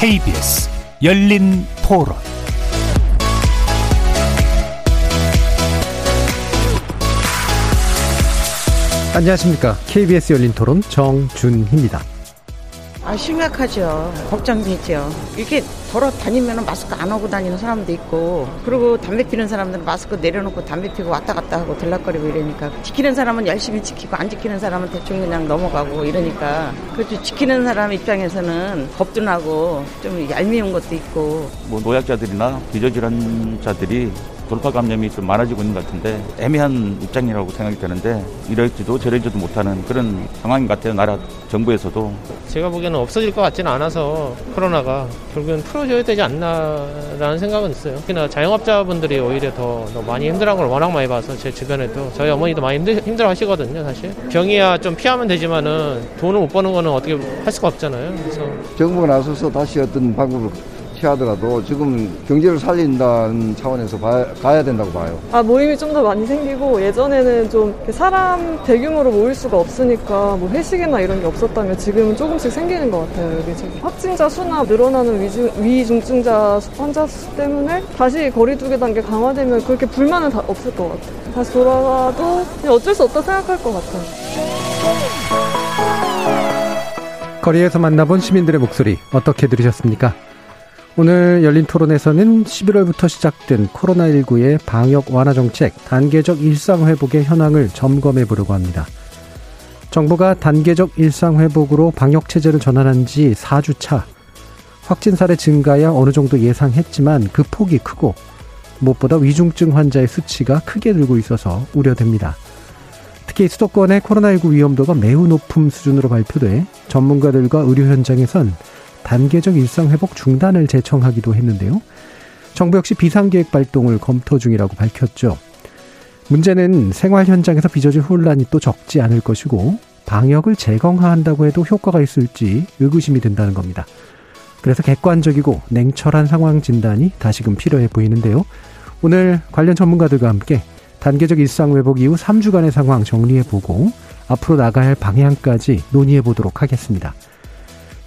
KBS 열린 토론 안녕하십니까. KBS 열린 토론 정준희입니다. 아, 심각하죠. 걱정되죠. 이렇게 돌아다니면 마스크 안 하고 다니는 사람도 있고, 그리고 담배 피는 사람들은 마스크 내려놓고 담배 피고 왔다 갔다 하고 들락거리고 이러니까, 지키는 사람은 열심히 지키고, 안 지키는 사람은 대충 그냥 넘어가고 이러니까, 그렇죠. 지키는 사람 입장에서는 겁도 나고, 좀 얄미운 것도 있고. 뭐 노약자들이나 기저질환자들이 돌파 감염이 좀 많아지고 있는 것 같은데 애매한 입장이라고 생각이 되는데 이럴지도 저럴지도 못하는 그런 상황인 것 같아요. 나라 정부에서도. 제가 보기에는 없어질 것 같지는 않아서 코로나가 결국엔 풀어줘야 되지 않나라는 생각은 있어요. 특히나 자영업자분들이 오히려 더, 더 많이 힘들어한 걸 워낙 많이 봐서 제 주변에도 저희 어머니도 많이 힘들, 힘들어 하시거든요, 사실. 병이야 좀 피하면 되지만은 돈을 못 버는 거는 어떻게 할 수가 없잖아요. 그래서 정부가 나서서 다시 어떤 방법을 취하더라도 지금 경제를 살린다는 차원에서 봐, 가야 된다고 봐요. 아 모임이 좀 더 많이 생기고 예전에는 좀 사람 대규모로 모일 수가 없으니까 뭐 회식이나 이런 게 없었다면 지금은 조금씩 생기는 것 같아요. 여기 지금 확진자 수나 늘어나는 위중, 위중증자 환자 수 때문에 다시 거리두기 단계 강화되면 그렇게 불만은 다 없을 것 같아요. 다시 돌아가도 어쩔 수 없다 생각할 것 같아요. 거리에서 만나본 시민들의 목소리 어떻게 들으셨습니까? 오늘 열린 토론에서는 11월부터 시작된 코로나19의 방역 완화 정책, 단계적 일상 회복의 현황을 점검해 보려고 합니다. 정부가 단계적 일상 회복으로 방역 체제를 전환한 지 4주 차. 확진 사례 증가야 어느 정도 예상했지만 그 폭이 크고 무엇보다 위중증 환자의 수치가 크게 늘고 있어서 우려됩니다. 특히 수도권의 코로나19 위험도가 매우 높은 수준으로 발표돼 전문가들과 의료 현장에선 단계적 일상회복 중단을 제청하기도 했는데요. 정부 역시 비상계획 발동을 검토 중이라고 밝혔죠. 문제는 생활 현장에서 빚어질 혼란이 또 적지 않을 것이고 방역을 재검화한다고 해도 효과가 있을지 의구심이 든다는 겁니다. 그래서 객관적이고 냉철한 상황 진단이 다시금 필요해 보이는데요. 오늘 관련 전문가들과 함께 단계적 일상 회복 이후 3주간의 상황 정리해 보고 앞으로 나가야 할 방향까지 논의해 보도록 하겠습니다.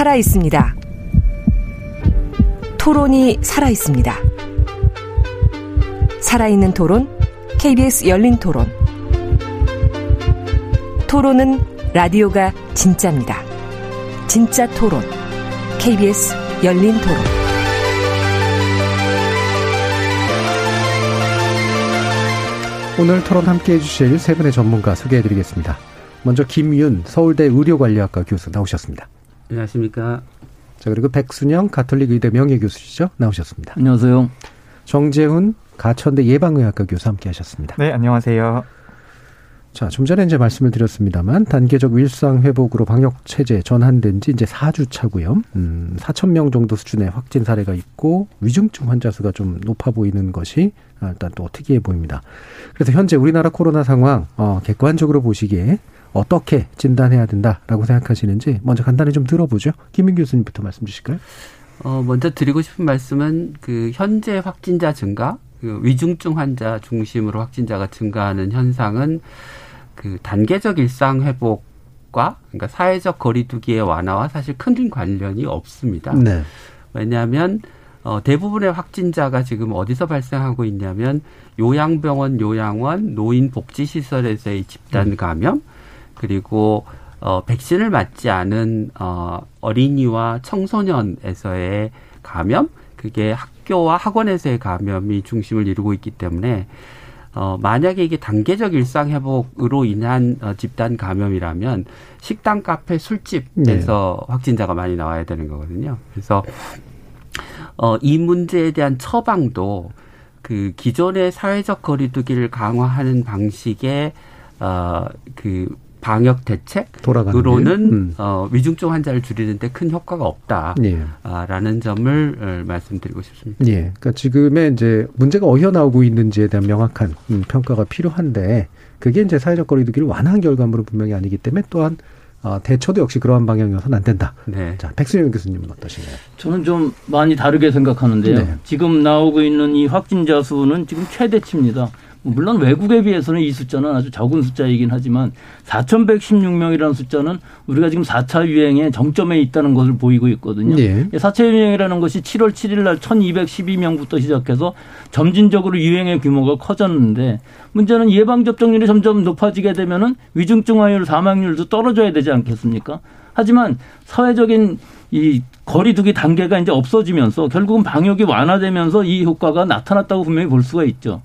살아 있습니다. 토론이 살아 있습니다. 살아있는 토론, KBS 열린 토론. 토론은 라디오가 진짜입니다. 진짜 토론, KBS 열린 토론. 오늘 토론 함께 해주실 세 분의 전문가 소개해드리겠습니다. 먼저 김윤 서울대 의료관리학과 교수 나오셨습니다. 안녕하십니까. 자, 그리고 백순영 가톨릭 의대 명예교수시죠. 나오셨습니다. 안녕하세요. 정재훈 가천대 예방의학과 교수 함께 하셨습니다. 네, 안녕하세요. 자, 좀 전에 이제 말씀을 드렸습니다만 단계적 일상 회복으로 방역 체제 전환된 지 이제 4주 차고요. 음, 4천 명 정도 수준의 확진 사례가 있고 위중증 환자 수가 좀 높아 보이는 것이 일단 또 특이해 보입니다. 그래서 현재 우리나라 코로나 상황 어, 객관적으로 보시기에 어떻게 진단해야 된다라고 생각하시는지 먼저 간단히 좀 들어보죠. 김민 교수님부터 말씀 주실까요? 어, 먼저 드리고 싶은 말씀은 그 현재 확진자 증가, 그 위중증 환자 중심으로 확진자가 증가하는 현상은 그 단계적 일상 회복과 그러니까 사회적 거리두기의 완화와 사실 큰 관련이 없습니다. 네. 왜냐하면 어, 대부분의 확진자가 지금 어디서 발생하고 있냐면 요양병원, 요양원, 노인복지시설에서의 집단 감염, 그리고 어, 백신을 맞지 않은 어, 어린이와 청소년에서의 감염, 그게 학교와 학원에서의 감염이 중심을 이루고 있기 때문에 어, 만약에 이게 단계적 일상 회복으로 인한 어, 집단 감염이라면 식당, 카페, 술집에서 네. 확진자가 많이 나와야 되는 거거든요. 그래서 어, 이 문제에 대한 처방도 그 기존의 사회적 거리두기를 강화하는 방식의 어, 그 방역 대책으로는 음. 어, 위중증 환자를 줄이는데 큰 효과가 없다라는 예. 점을 어, 말씀드리고 싶습니다. 예, 그러니까 지금의 이제 문제가 어디서 나오고 있는지에 대한 명확한 음, 평가가 필요한데 그게 이제 사회적 거리두기를 완화한 결과물은 분명히 아니기 때문에 또한 어, 대처도 역시 그러한 방향이어서는 안 된다. 네. 자, 백승현 교수님은 어떠신가요? 저는 좀 많이 다르게 생각하는데요. 네. 지금 나오고 있는 이 확진자 수는 지금 최대치입니다. 물론 외국에 비해서는 이 숫자는 아주 적은 숫자이긴 하지만 4,116명이라는 숫자는 우리가 지금 4차 유행의 정점에 있다는 것을 보이고 있거든요. 네. 4차 유행이라는 것이 7월 7일 날 1,212명부터 시작해서 점진적으로 유행의 규모가 커졌는데 문제는 예방 접종률이 점점 높아지게 되면은 위중증화율 사망률도 떨어져야 되지 않겠습니까? 하지만 사회적인 이 거리두기 단계가 이제 없어지면서 결국은 방역이 완화되면서 이 효과가 나타났다고 분명히 볼 수가 있죠.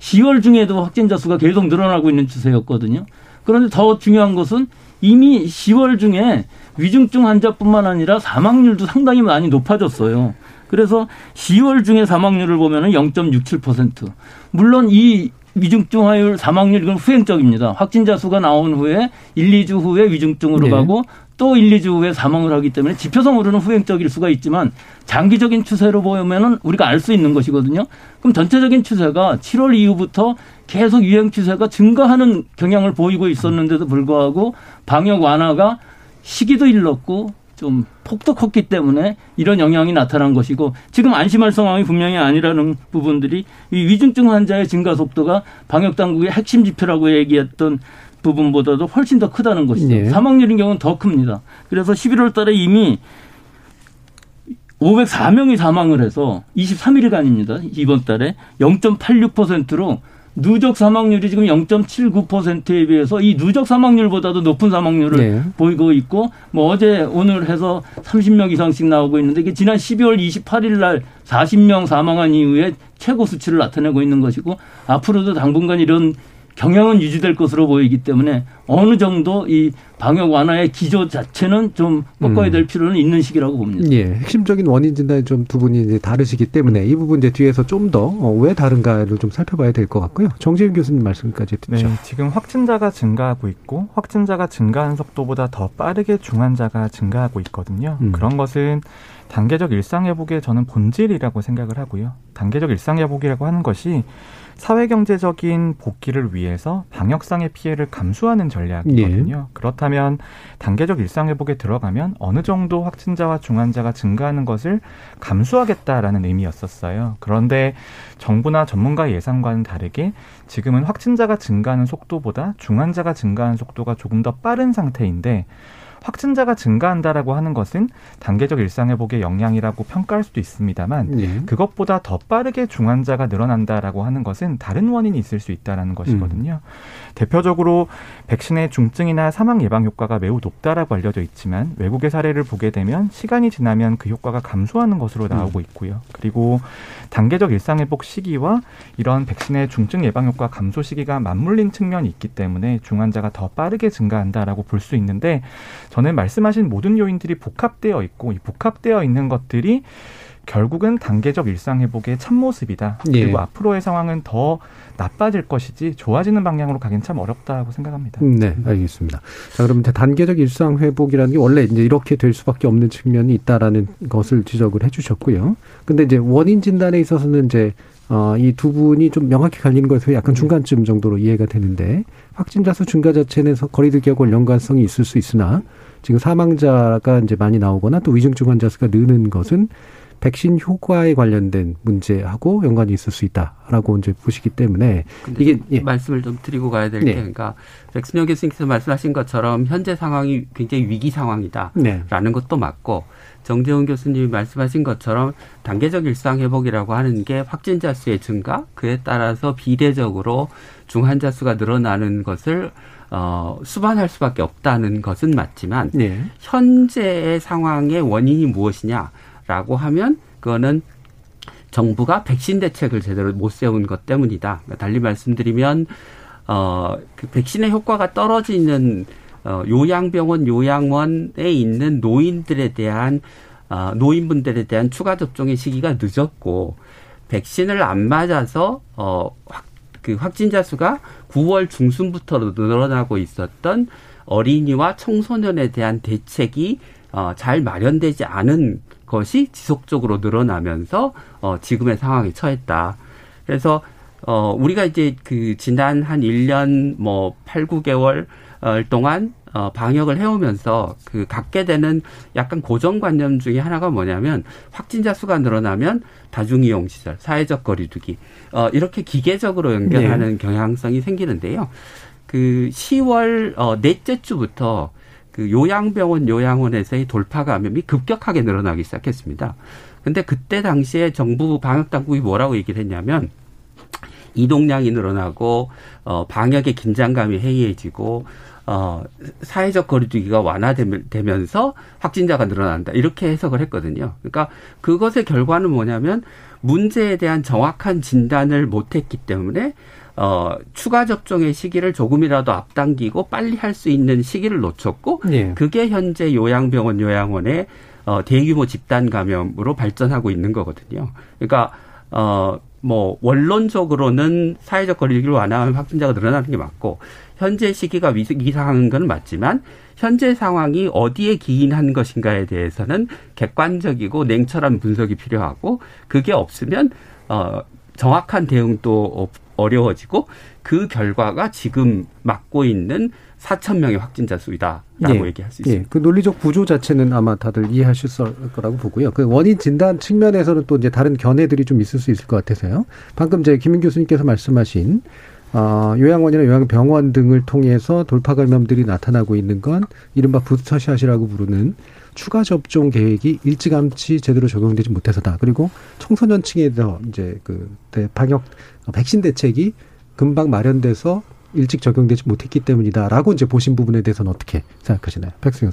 10월 중에도 확진자 수가 계속 늘어나고 있는 추세였거든요. 그런데 더 중요한 것은 이미 10월 중에 위중증 환자뿐만 아니라 사망률도 상당히 많이 높아졌어요. 그래서 10월 중에 사망률을 보면은 0.67%. 물론 이 위중증 화율 사망률 이건 후행적입니다. 확진자 수가 나온 후에 1, 2주 후에 위중증으로 네. 가고 또 1, 2주 후에 사망을 하기 때문에 지표상으로는 후행적일 수가 있지만 장기적인 추세로 보면은 우리가 알 수 있는 것이거든요. 그럼 전체적인 추세가 7월 이후부터 계속 유행 추세가 증가하는 경향을 보이고 있었는데도 불구하고 방역 완화가 시기도 일렀고 좀 폭도 컸기 때문에 이런 영향이 나타난 것이고 지금 안심할 상황이 분명히 아니라는 부분들이 이 위중증 환자의 증가 속도가 방역 당국의 핵심 지표라고 얘기했던 부분보다도 훨씬 더 크다는 것이죠. 네. 사망률인 경우는 더 큽니다. 그래서 11월 달에 이미 504명이 사망을 해서 23일간입니다. 이번 달에 0.86%로 누적 사망률이 지금 0.79%에 비해서 이 누적 사망률보다도 높은 사망률을 네. 보이고 있고 뭐 어제 오늘 해서 30명 이상씩 나오고 있는데 이게 지난 12월 28일 날 40명 사망한 이후에 최고 수치를 나타내고 있는 것이고 앞으로도 당분간 이런 경향은 유지될 것으로 보이기 때문에 어느 정도 이 방역 완화의 기조 자체는 좀 꺾어야 될 음. 필요는 있는 시기라고 봅니다. 예. 핵심적인 원인 진단이 좀 두 분이 이제 다르시기 때문에 이 부분 이제 뒤에서 좀 더왜 어, 다른가를 좀 살펴봐야 될 것 같고요. 정재윤 교수님 말씀까지 듣죠. 네, 지금 확진자가 증가하고 있고 확진자가 증가하는 속도보다 더 빠르게 중환자가 증가하고 있거든요. 음. 그런 것은 단계적 일상 회복의 저는 본질이라고 생각을 하고요. 단계적 일상 회복이라고 하는 것이 사회경제적인 복귀를 위해서 방역상의 피해를 감수하는 전략이거든요. 예. 그렇다면 단계적 일상회복에 들어가면 어느 정도 확진자와 중환자가 증가하는 것을 감수하겠다라는 의미였었어요. 그런데 정부나 전문가의 예상과는 다르게 지금은 확진자가 증가하는 속도보다 중환자가 증가하는 속도가 조금 더 빠른 상태인데 확진자가 증가한다라고 하는 것은 단계적 일상회복의 영향이라고 평가할 수도 있습니다만 네. 그것보다 더 빠르게 중환자가 늘어난다라고 하는 것은 다른 원인이 있을 수 있다라는 것이거든요. 음. 대표적으로 백신의 중증이나 사망 예방 효과가 매우 높다라고 알려져 있지만 외국의 사례를 보게 되면 시간이 지나면 그 효과가 감소하는 것으로 나오고 음. 있고요. 그리고 단계적 일상회복 시기와 이런 백신의 중증 예방 효과 감소 시기가 맞물린 측면이 있기 때문에 중환자가 더 빠르게 증가한다라고 볼 수 있는데 저는 말씀하신 모든 요인들이 복합되어 있고 이 복합되어 있는 것들이 결국은 단계적 일상 회복의 참모습이다. 그리고 예. 앞으로의 상황은 더 나빠질 것이지 좋아지는 방향으로 가긴 참 어렵다고 생각합니다. 네, 알겠습니다. 자, 그러면 단계적 일상 회복이라는 게 원래 이제 이렇게 될 수밖에 없는 측면이 있다라는 것을 지적을 해주셨고요. 근데 이제 원인 진단에 있어서는 이제 어, 이 두 분이 좀 명확히 갈리는 것에서 약간 네. 중간쯤 정도로 이해가 되는데 확진자 수 증가 자체는 거리두기하고 연관성이 있을 수 있으나 지금 사망자가 이제 많이 나오거나 또 위중증 환자 수가 느는 것은 백신 효과에 관련된 문제하고 연관이 있을 수 있다라고 이제 보시기 때문에 이게 예. 말씀을 좀 드리고 가야 될게 네. 그러니까 백순영 교수님께서 말씀하신 것처럼 현재 상황이 굉장히 위기 상황이다라는 네. 것도 맞고 정재훈 교수님이 말씀하신 것처럼 단계적 일상 회복이라고 하는 게 확진자 수의 증가 그에 따라서 비례적으로 중환자 수가 늘어나는 것을 어, 수반할 수밖에 없다는 것은 맞지만 네. 현재의 상황의 원인이 무엇이냐라고 하면 그거는 정부가 백신 대책을 제대로 못 세운 것 때문이다. 달리 말씀드리면 어, 그 백신의 효과가 떨어지는 어, 요양병원, 요양원에 있는 노인들에 대한 어, 노인분들에 대한 추가 접종의 시기가 늦었고 백신을 안 맞아서 어, 확, 그 확진자 수가 9월 중순부터 늘어나고 있었던 어린이와 청소년에 대한 대책이 어, 잘 마련되지 않은 것이 지속적으로 늘어나면서 어, 지금의 상황에 처했다. 그래서 어, 우리가 이제 그 지난 한 1년 뭐 8, 9개월 동안 어, 방역을 해오면서 그 갖게 되는 약간 고정관념 중에 하나가 뭐냐면 확진자 수가 늘어나면 다중이용 시설, 사회적 거리두기 어, 이렇게 기계적으로 연결하는 네. 경향성이 생기는데요. 그 10월 어, 넷째 주부터 그 요양병원 요양원에서의 돌파 감염이 급격하게 늘어나기 시작했습니다. 근데 그때 당시에 정부 방역 당국이 뭐라고 얘기를 했냐면 이동량이 늘어나고 어 방역의 긴장감이 해이해지고 어 사회적 거리두기가 완화되면서 확진자가 늘어난다 이렇게 해석을 했거든요. 그러니까 그것의 결과는 뭐냐면 문제에 대한 정확한 진단을 못했기 때문에 어, 추가 접종의 시기를 조금이라도 앞당기고 빨리 할 수 있는 시기를 놓쳤고 예. 그게 현재 요양병원 요양원의 어, 대규모 집단 감염으로 발전하고 있는 거거든요. 그러니까 어, 뭐 원론적으로는 사회적 거리두기를 완화하면 확진자가 늘어나는 게 맞고 현재 시기가 이상한 건 맞지만 현재 상황이 어디에 기인한 것인가에 대해서는 객관적이고 냉철한 분석이 필요하고 그게 없으면 어 정확한 대응도 어려워지고 그 결과가 지금 맡고 있는 4천 명의 확진자 수이다라고 예. 얘기할 수 있습니다. 예. 그 논리적 구조 자체는 아마 다들 이해하실 거라고 보고요. 그 원인 진단 측면에서는 또 이제 다른 견해들이 좀 있을 수 있을 것 같아서요. 방금 제 김민 교수님께서 말씀하신 어, 요양원이나 요양병원 등을 통해서 돌파 감염들이 나타나고 있는 건 이른바 부스터샷이라고 부르는 추가 접종 계획이 일찌감치 제대로 적용되지 못해서다. 그리고 청소년층에서 이제 그 방역 백신 대책이 금방 마련돼서 일찍 적용되지 못했기 때문이다라고 이제 보신 부분에 대해서는 어떻게 생각하시나요? 백승현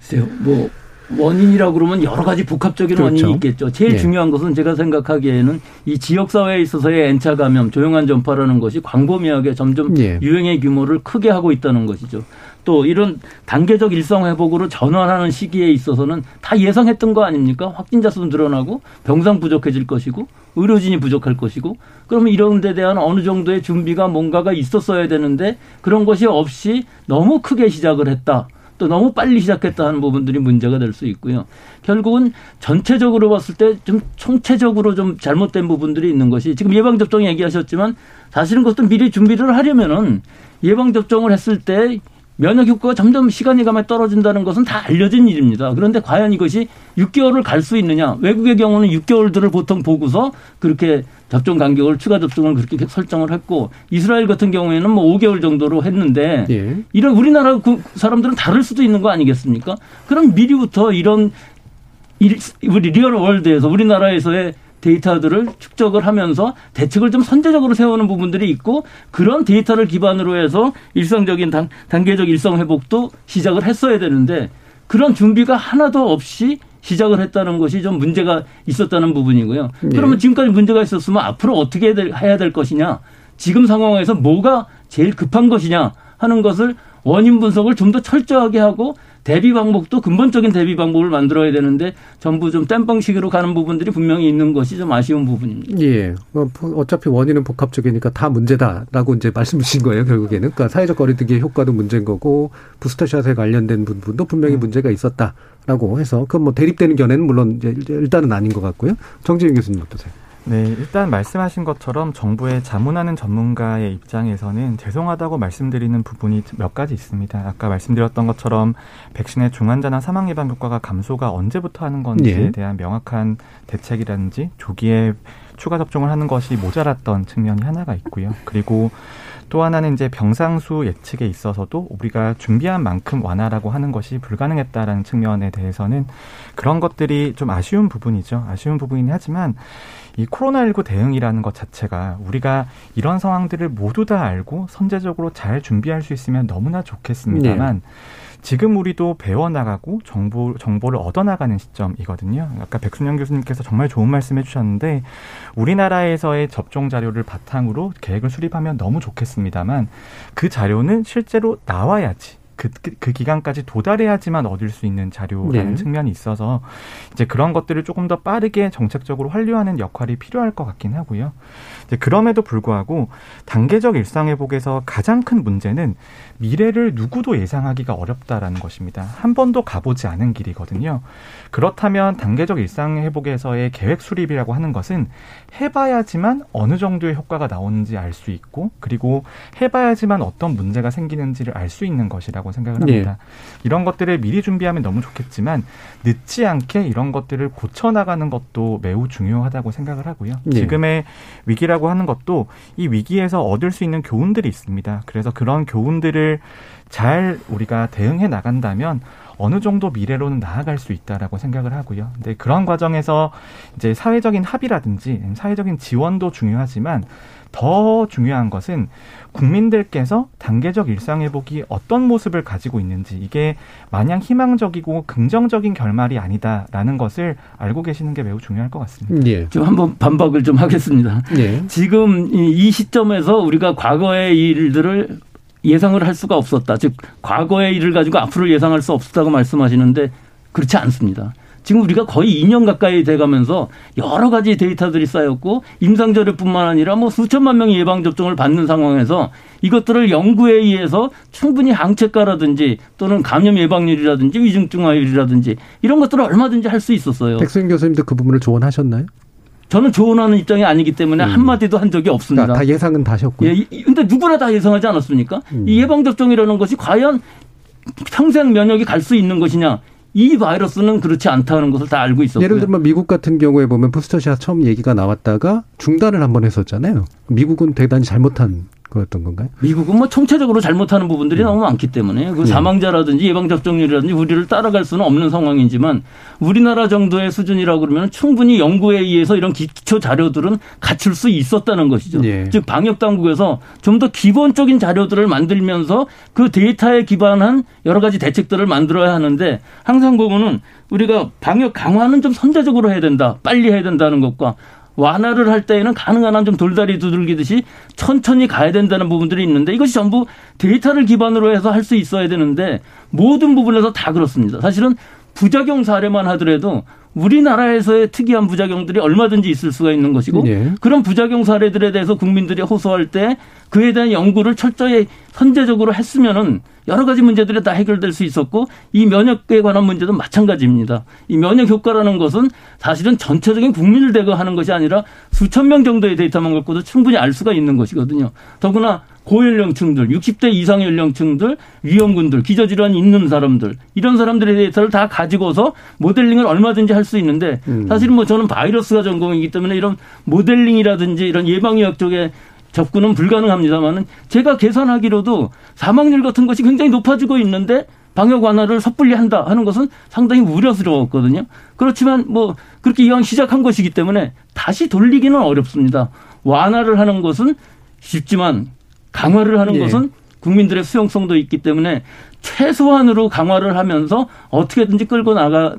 씨. 뭐 원인이라고 그러면 여러 가지 복합적인 그렇죠. 원인이 있겠죠. 제일 예. 중요한 것은 제가 생각하기에는 이 지역 사회에 있어서의 N차 감염, 조용한 전파라는 것이 광범위하게 점점 예. 유행의 규모를 크게 하고 있다는 것이죠. 또 이런 단계적 일상 회복으로 전환하는 시기에 있어서는 다 예상했던 거 아닙니까? 확진자 수 늘어나고 병상 부족해질 것이고 의료진이 부족할 것이고 그러면 이런 데 대한 어느 정도의 준비가 뭔가가 있었어야 되는데 그런 것이 없이 너무 크게 시작을 했다. 또 너무 빨리 시작했다 하는 부분들이 문제가 될 수 있고요. 결국은 전체적으로 봤을 때 좀 총체적으로 좀 잘못된 부분들이 있는 것이 지금 예방접종 얘기하셨지만 사실은 그것도 미리 준비를 하려면은 예방접종을 했을 때 면역 효과가 점점 시간이 가면 떨어진다는 것은 다 알려진 일입니다. 그런데 과연 이것이 6개월을 갈 수 있느냐? 외국의 경우는 6개월들을 보통 보고서 그렇게 접종 간격을 추가 접종을 그렇게 설정을 했고 이스라엘 같은 경우에는 뭐 5개월 정도로 했는데 예. 이런 우리나라 그 사람들은 다를 수도 있는 거 아니겠습니까? 그럼 미리부터 이런 우리 real world에서 우리나라에서의 데이터들을 축적을 하면서 대책을 좀 선제적으로 세우는 부분들이 있고 그런 데이터를 기반으로 해서 일상적인 단, 단계적 일상 회복도 시작을 했어야 되는데 그런 준비가 하나도 없이 시작을 했다는 것이 좀 문제가 있었다는 부분이고요. 네. 그러면 지금까지 문제가 있었으면 앞으로 어떻게 해야 될 것이냐, 지금 상황에서 뭐가 제일 급한 것이냐 하는 것을 원인 분석을 좀 더 철저하게 하고 대비 방법도 근본적인 대비 방법을 만들어야 되는데 전부 좀 땜빵식으로 가는 부분들이 분명히 있는 것이 좀 아쉬운 부분입니다. 예. 뭐 어차피 원인은 복합적이니까 다 문제다라고 이제 말씀 주신 거예요, 결국에는. 그러니까 사회적 거리두기의 효과도 문제인 거고 부스터샷에 관련된 부분도 분명히 음. 문제가 있었다라고 해서 그건 뭐 대립되는 견해는 물론 이제 일단은 아닌 것 같고요. 정재윤 교수님 어떠세요? 네, 일단 말씀하신 것처럼 정부의 자문하는 전문가의 입장에서는 죄송하다고 말씀드리는 부분이 몇 가지 있습니다. 아까 말씀드렸던 것처럼 백신의 중환자나 사망 예방 효과가 감소가 언제부터 하는 건지에 예. 대한 명확한 대책이라든지 조기에 추가 접종을 하는 것이 모자랐던 측면이 하나가 있고요. 그리고 또 하나는 이제 병상수 예측에 있어서도 우리가 준비한 만큼 완화라고 하는 것이 불가능했다라는 측면에 대해서는 그런 것들이 좀 아쉬운 부분이죠. 아쉬운 부분이긴 하지만 이 코로나19 대응이라는 것 자체가 우리가 이런 상황들을 모두 다 알고 선제적으로 잘 준비할 수 있으면 너무나 좋겠습니다만 네. 지금 우리도 배워나가고 정보, 정보를 얻어나가는 시점이거든요. 아까 백순영 교수님께서 정말 좋은 말씀 해주셨는데 우리나라에서의 접종 자료를 바탕으로 계획을 수립하면 너무 좋겠습니다만 그 자료는 실제로 나와야지 그, 그, 그 기간까지 도달해야지만 얻을 수 있는 자료라는 네. 측면이 있어서 이제 그런 것들을 조금 더 빠르게 정책적으로 완료하는 역할이 필요할 것 같긴 하고요. 그럼에도 불구하고 단계적 일상 회복에서 가장 큰 문제는 미래를 누구도 예상하기가 어렵다라는 것입니다. 한 번도 가보지 않은 길이거든요. 그렇다면 단계적 일상 회복에서의 계획 수립이라고 하는 것은 해봐야지만 어느 정도의 효과가 나오는지 알 수 있고 그리고 해봐야지만 어떤 문제가 생기는지를 알 수 있는 것이라고 생각을 합니다. 네. 이런 것들을 미리 준비하면 너무 좋겠지만 늦지 않게 이런 것들을 고쳐 나가는 것도 매우 중요하다고 생각을 하고요. 네. 지금의 위기라 고 하는 것도 이 위기에서 얻을 수 있는 교훈들이 있습니다. 그래서 그런 교훈들을 잘 우리가 대응해 나간다면 어느 정도 미래로는 나아갈 수 있다라고 생각을 하고요. 근데 그런 과정에서 이제 사회적인 합의라든지 사회적인 지원도 중요하지만 더 중요한 것은 국민들께서 단계적 일상 회복이 어떤 모습을 가지고 있는지 이게 마냥 희망적이고 긍정적인 결말이 아니다라는 것을 알고 계시는 게 매우 중요할 것 같습니다. 예. 좀 한번 반박을 좀 하겠습니다. 예. 지금 이 시점에서 우리가 과거의 일들을 예상을 할 수가 없었다. 즉 과거의 일을 가지고 앞으로 예상할 수 없었다고 말씀하시는데 그렇지 않습니다. 지금 우리가 거의 2년 가까이 돼가면서 여러 가지 데이터들이 쌓였고 임상저례뿐만 아니라 뭐 수천만 명이 예방 접종을 받는 상황에서 이것들을 연구에 의해서 충분히 항체가라든지 또는 감염 예방률이라든지 위중증화율이라든지 이런 것들을 얼마든지 할 수 있었어요. 백승 교수님도 그 부분을 조언하셨나요? 저는 조언하는 입장이 아니기 때문에 음. 한마디도 한 적이 없습니다. 다 예상은 다 하셨고요. 예, 근데 누구나 다 예상하지 않았습니까? 음. 이 예방접종이라는 것이 과연 평생 면역이 갈 수 있는 것이냐. 이 바이러스는 그렇지 않다는 것을 다 알고 있었고요. 예를 들면 미국 같은 경우에 보면 부스터샷 처음 얘기가 나왔다가 중단을 한 번 했었잖아요. 미국은 대단히 잘못한 거였던 건가요? 미국은 뭐 총체적으로 잘못하는 부분들이 음. 너무 많기 때문에 그 네. 사망자라든지 예방 접종률이라든지 우리를 따라갈 수는 없는 상황이지만 우리나라 정도의 수준이라고 그러면 충분히 연구에 의해서 이런 기초 자료들은 갖출 수 있었다는 것이죠. 네. 즉 방역 당국에서 좀 더 기본적인 자료들을 만들면서 그 데이터에 기반한 여러 가지 대책들을 만들어야 하는데 항상 보면은 우리가 방역 강화는 좀 선제적으로 해야 된다. 빨리 해야 된다는 것과 완화를 할 때에는 가능한 한 좀 돌다리 두들기듯이 천천히 가야 된다는 부분들이 있는데 이것이 전부 데이터를 기반으로 해서 할 수 있어야 되는데 모든 부분에서 다 그렇습니다. 사실은 부작용 사례만 하더라도 우리나라에서의 특이한 부작용들이 얼마든지 있을 수가 있는 것이고 네. 그런 부작용 사례들에 대해서 국민들이 호소할 때 그에 대한 연구를 철저히 선제적으로 했으면은 여러 가지 문제들이 다 해결될 수 있었고 이 면역에 관한 문제도 마찬가지입니다. 이 면역 효과라는 것은 사실은 전체적인 국민을 대거하는 것이 아니라 수천 명 정도의 데이터만 갖고도 충분히 알 수가 있는 것이거든요. 더구나 고연령층들, 60대 이상 연령층들, 위험군들, 기저질환이 있는 사람들 이런 사람들의 데이터를 다 가지고서 모델링을 얼마든지 할 수 있는데 음. 사실은 뭐 저는 바이러스가 전공이기 때문에 이런 모델링이라든지 이런 예방의학 쪽에 접근은 불가능합니다만은 제가 계산하기로도 사망률 같은 것이 굉장히 높아지고 있는데 방역 완화를 섣불리 한다 하는 것은 상당히 우려스러웠거든요. 그렇지만 뭐 그렇게 이왕 시작한 것이기 때문에 다시 돌리기는 어렵습니다. 완화를 하는 것은 쉽지만 강화를 하는 예. 것은 국민들의 수용성도 있기 때문에 최소한으로 강화를 하면서 어떻게든지 끌고 나가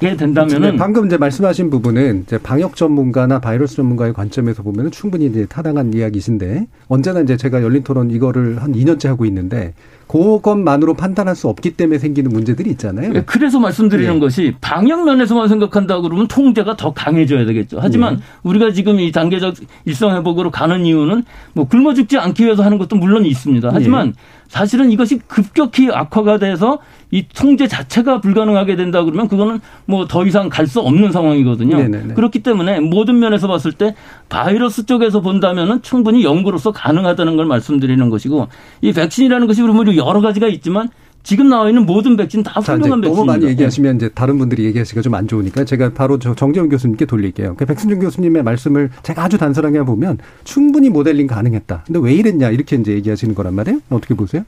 게 된다면은 네, 방금 이제 말씀하신 부분은 이제 방역 전문가나 바이러스 전문가의 관점에서 보면은 충분히 이제 타당한 이야기신데 언제나 이제 제가 열린 토론 이거를 한 2년째 하고 있는데 그것만으로 판단할 수 없기 때문에 생기는 문제들이 있잖아요. 네, 그래서 말씀드리는 네. 것이 방역 면에서만 생각한다 그러면 통제가 더 강해져야 되겠죠. 하지만 네. 우리가 지금 이 단계적 일상 회복으로 가는 이유는 뭐 굶어 죽지 않기 위해서 하는 것도 물론 있습니다. 하지만 네. 사실은 이것이 급격히 악화가 돼서 이 통제 자체가 불가능하게 된다 그러면 그거는 뭐 더 이상 갈 수 없는 상황이거든요. 네네네. 그렇기 때문에 모든 면에서 봤을 때 바이러스 쪽에서 본다면은 충분히 연구로서 가능하다는 걸 말씀드리는 것이고 이 백신이라는 것이 뭐 여러 가지가 있지만 지금 나와 있는 모든 백신 다 훌륭한 백신입니다. 너무 많이 얘기하시면 이제 다른 분들이 얘기하시기가 좀 안 좋으니까 제가 바로 저 정재훈 교수님께 돌릴게요. 그 백승준 교수님의 말씀을 제가 아주 단순하게 보면 충분히 모델링 가능했다. 근데 왜 이랬냐 이렇게 이제 얘기하시는 거란 말이에요. 어떻게 보세요?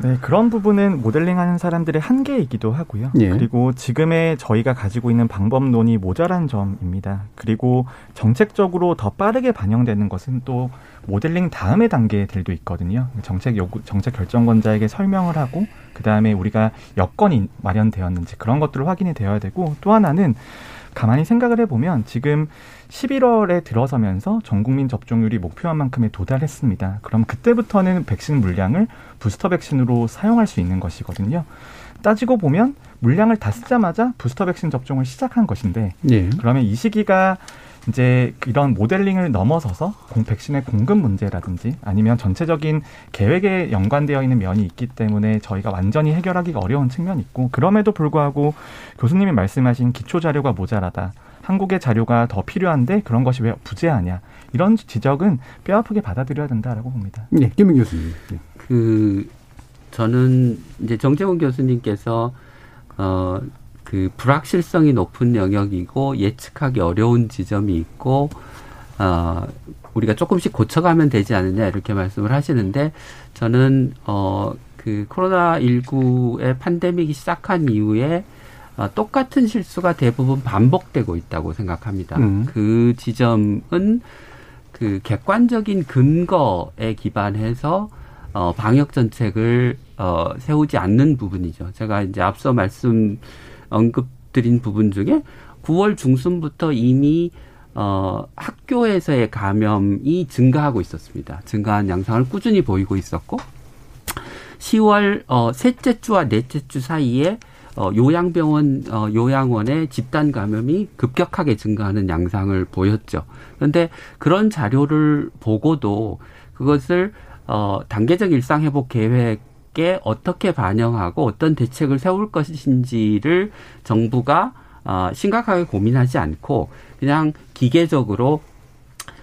네, 그런 부분은 모델링 하는 사람들의 한계이기도 하고요. 예. 그리고 지금의 저희가 가지고 있는 방법론이 모자란 점입니다. 그리고 정책적으로 더 빠르게 반영되는 것은 또 모델링 다음의 단계들도 있거든요. 정책 요구, 정책 결정권자에게 설명을 하고 그 다음에 우리가 여건이 마련되었는지 그런 것들을 확인이 되어야 되고 또 하나는 가만히 생각을 해보면 지금 11월에 들어서면서 전 국민 접종률이 목표한 만큼에 도달했습니다. 그럼 그때부터는 백신 물량을 부스터 백신으로 사용할 수 있는 것이거든요. 따지고 보면 물량을 다 쓰자마자 부스터 백신 접종을 시작한 것인데 예. 그러면 이 시기가 이제 이런 모델링을 넘어서서 공 백신의 공급 문제라든지 아니면 전체적인 계획에 연관되어 있는 면이 있기 때문에 저희가 완전히 해결하기가 어려운 측면이 있고 그럼에도 불구하고 교수님이 말씀하신 기초 자료가 모자라다. 한국의 자료가 더 필요한데 그런 것이 왜 부재하냐 이런 지적은 뼈아프게 받아들여야 된다라고 봅니다. 네, 김민 교수님. 네. 그 저는 이제 정재훈 교수님께서 어 그 불확실성이 높은 영역이고 예측하기 어려운 지점이 있고 어 우리가 조금씩 고쳐가면 되지 않느냐 이렇게 말씀을 하시는데 저는 어그 코로나 19의 판데믹이 시작한 이후에 어, 똑같은 실수가 대부분 반복되고 있다고 생각합니다. 음. 그 지점은 그 객관적인 근거에 기반해서 어, 방역 정책을 어, 세우지 않는 부분이죠. 제가 이제 앞서 말씀 언급드린 부분 중에 9월 중순부터 이미 어, 학교에서의 감염이 증가하고 있었습니다. 증가한 양상을 꾸준히 보이고 있었고 10월 어, 셋째 주와 넷째 주 사이에 어, 요양병원, 어, 요양원의 집단 감염이 급격하게 증가하는 양상을 보였죠. 그런데 그런 자료를 보고도 그것을 어, 단계적 일상 회복 계획 에 어떻게 반영하고 어떤 대책을 세울 것인지를 정부가 어, 심각하게 고민하지 않고 그냥 기계적으로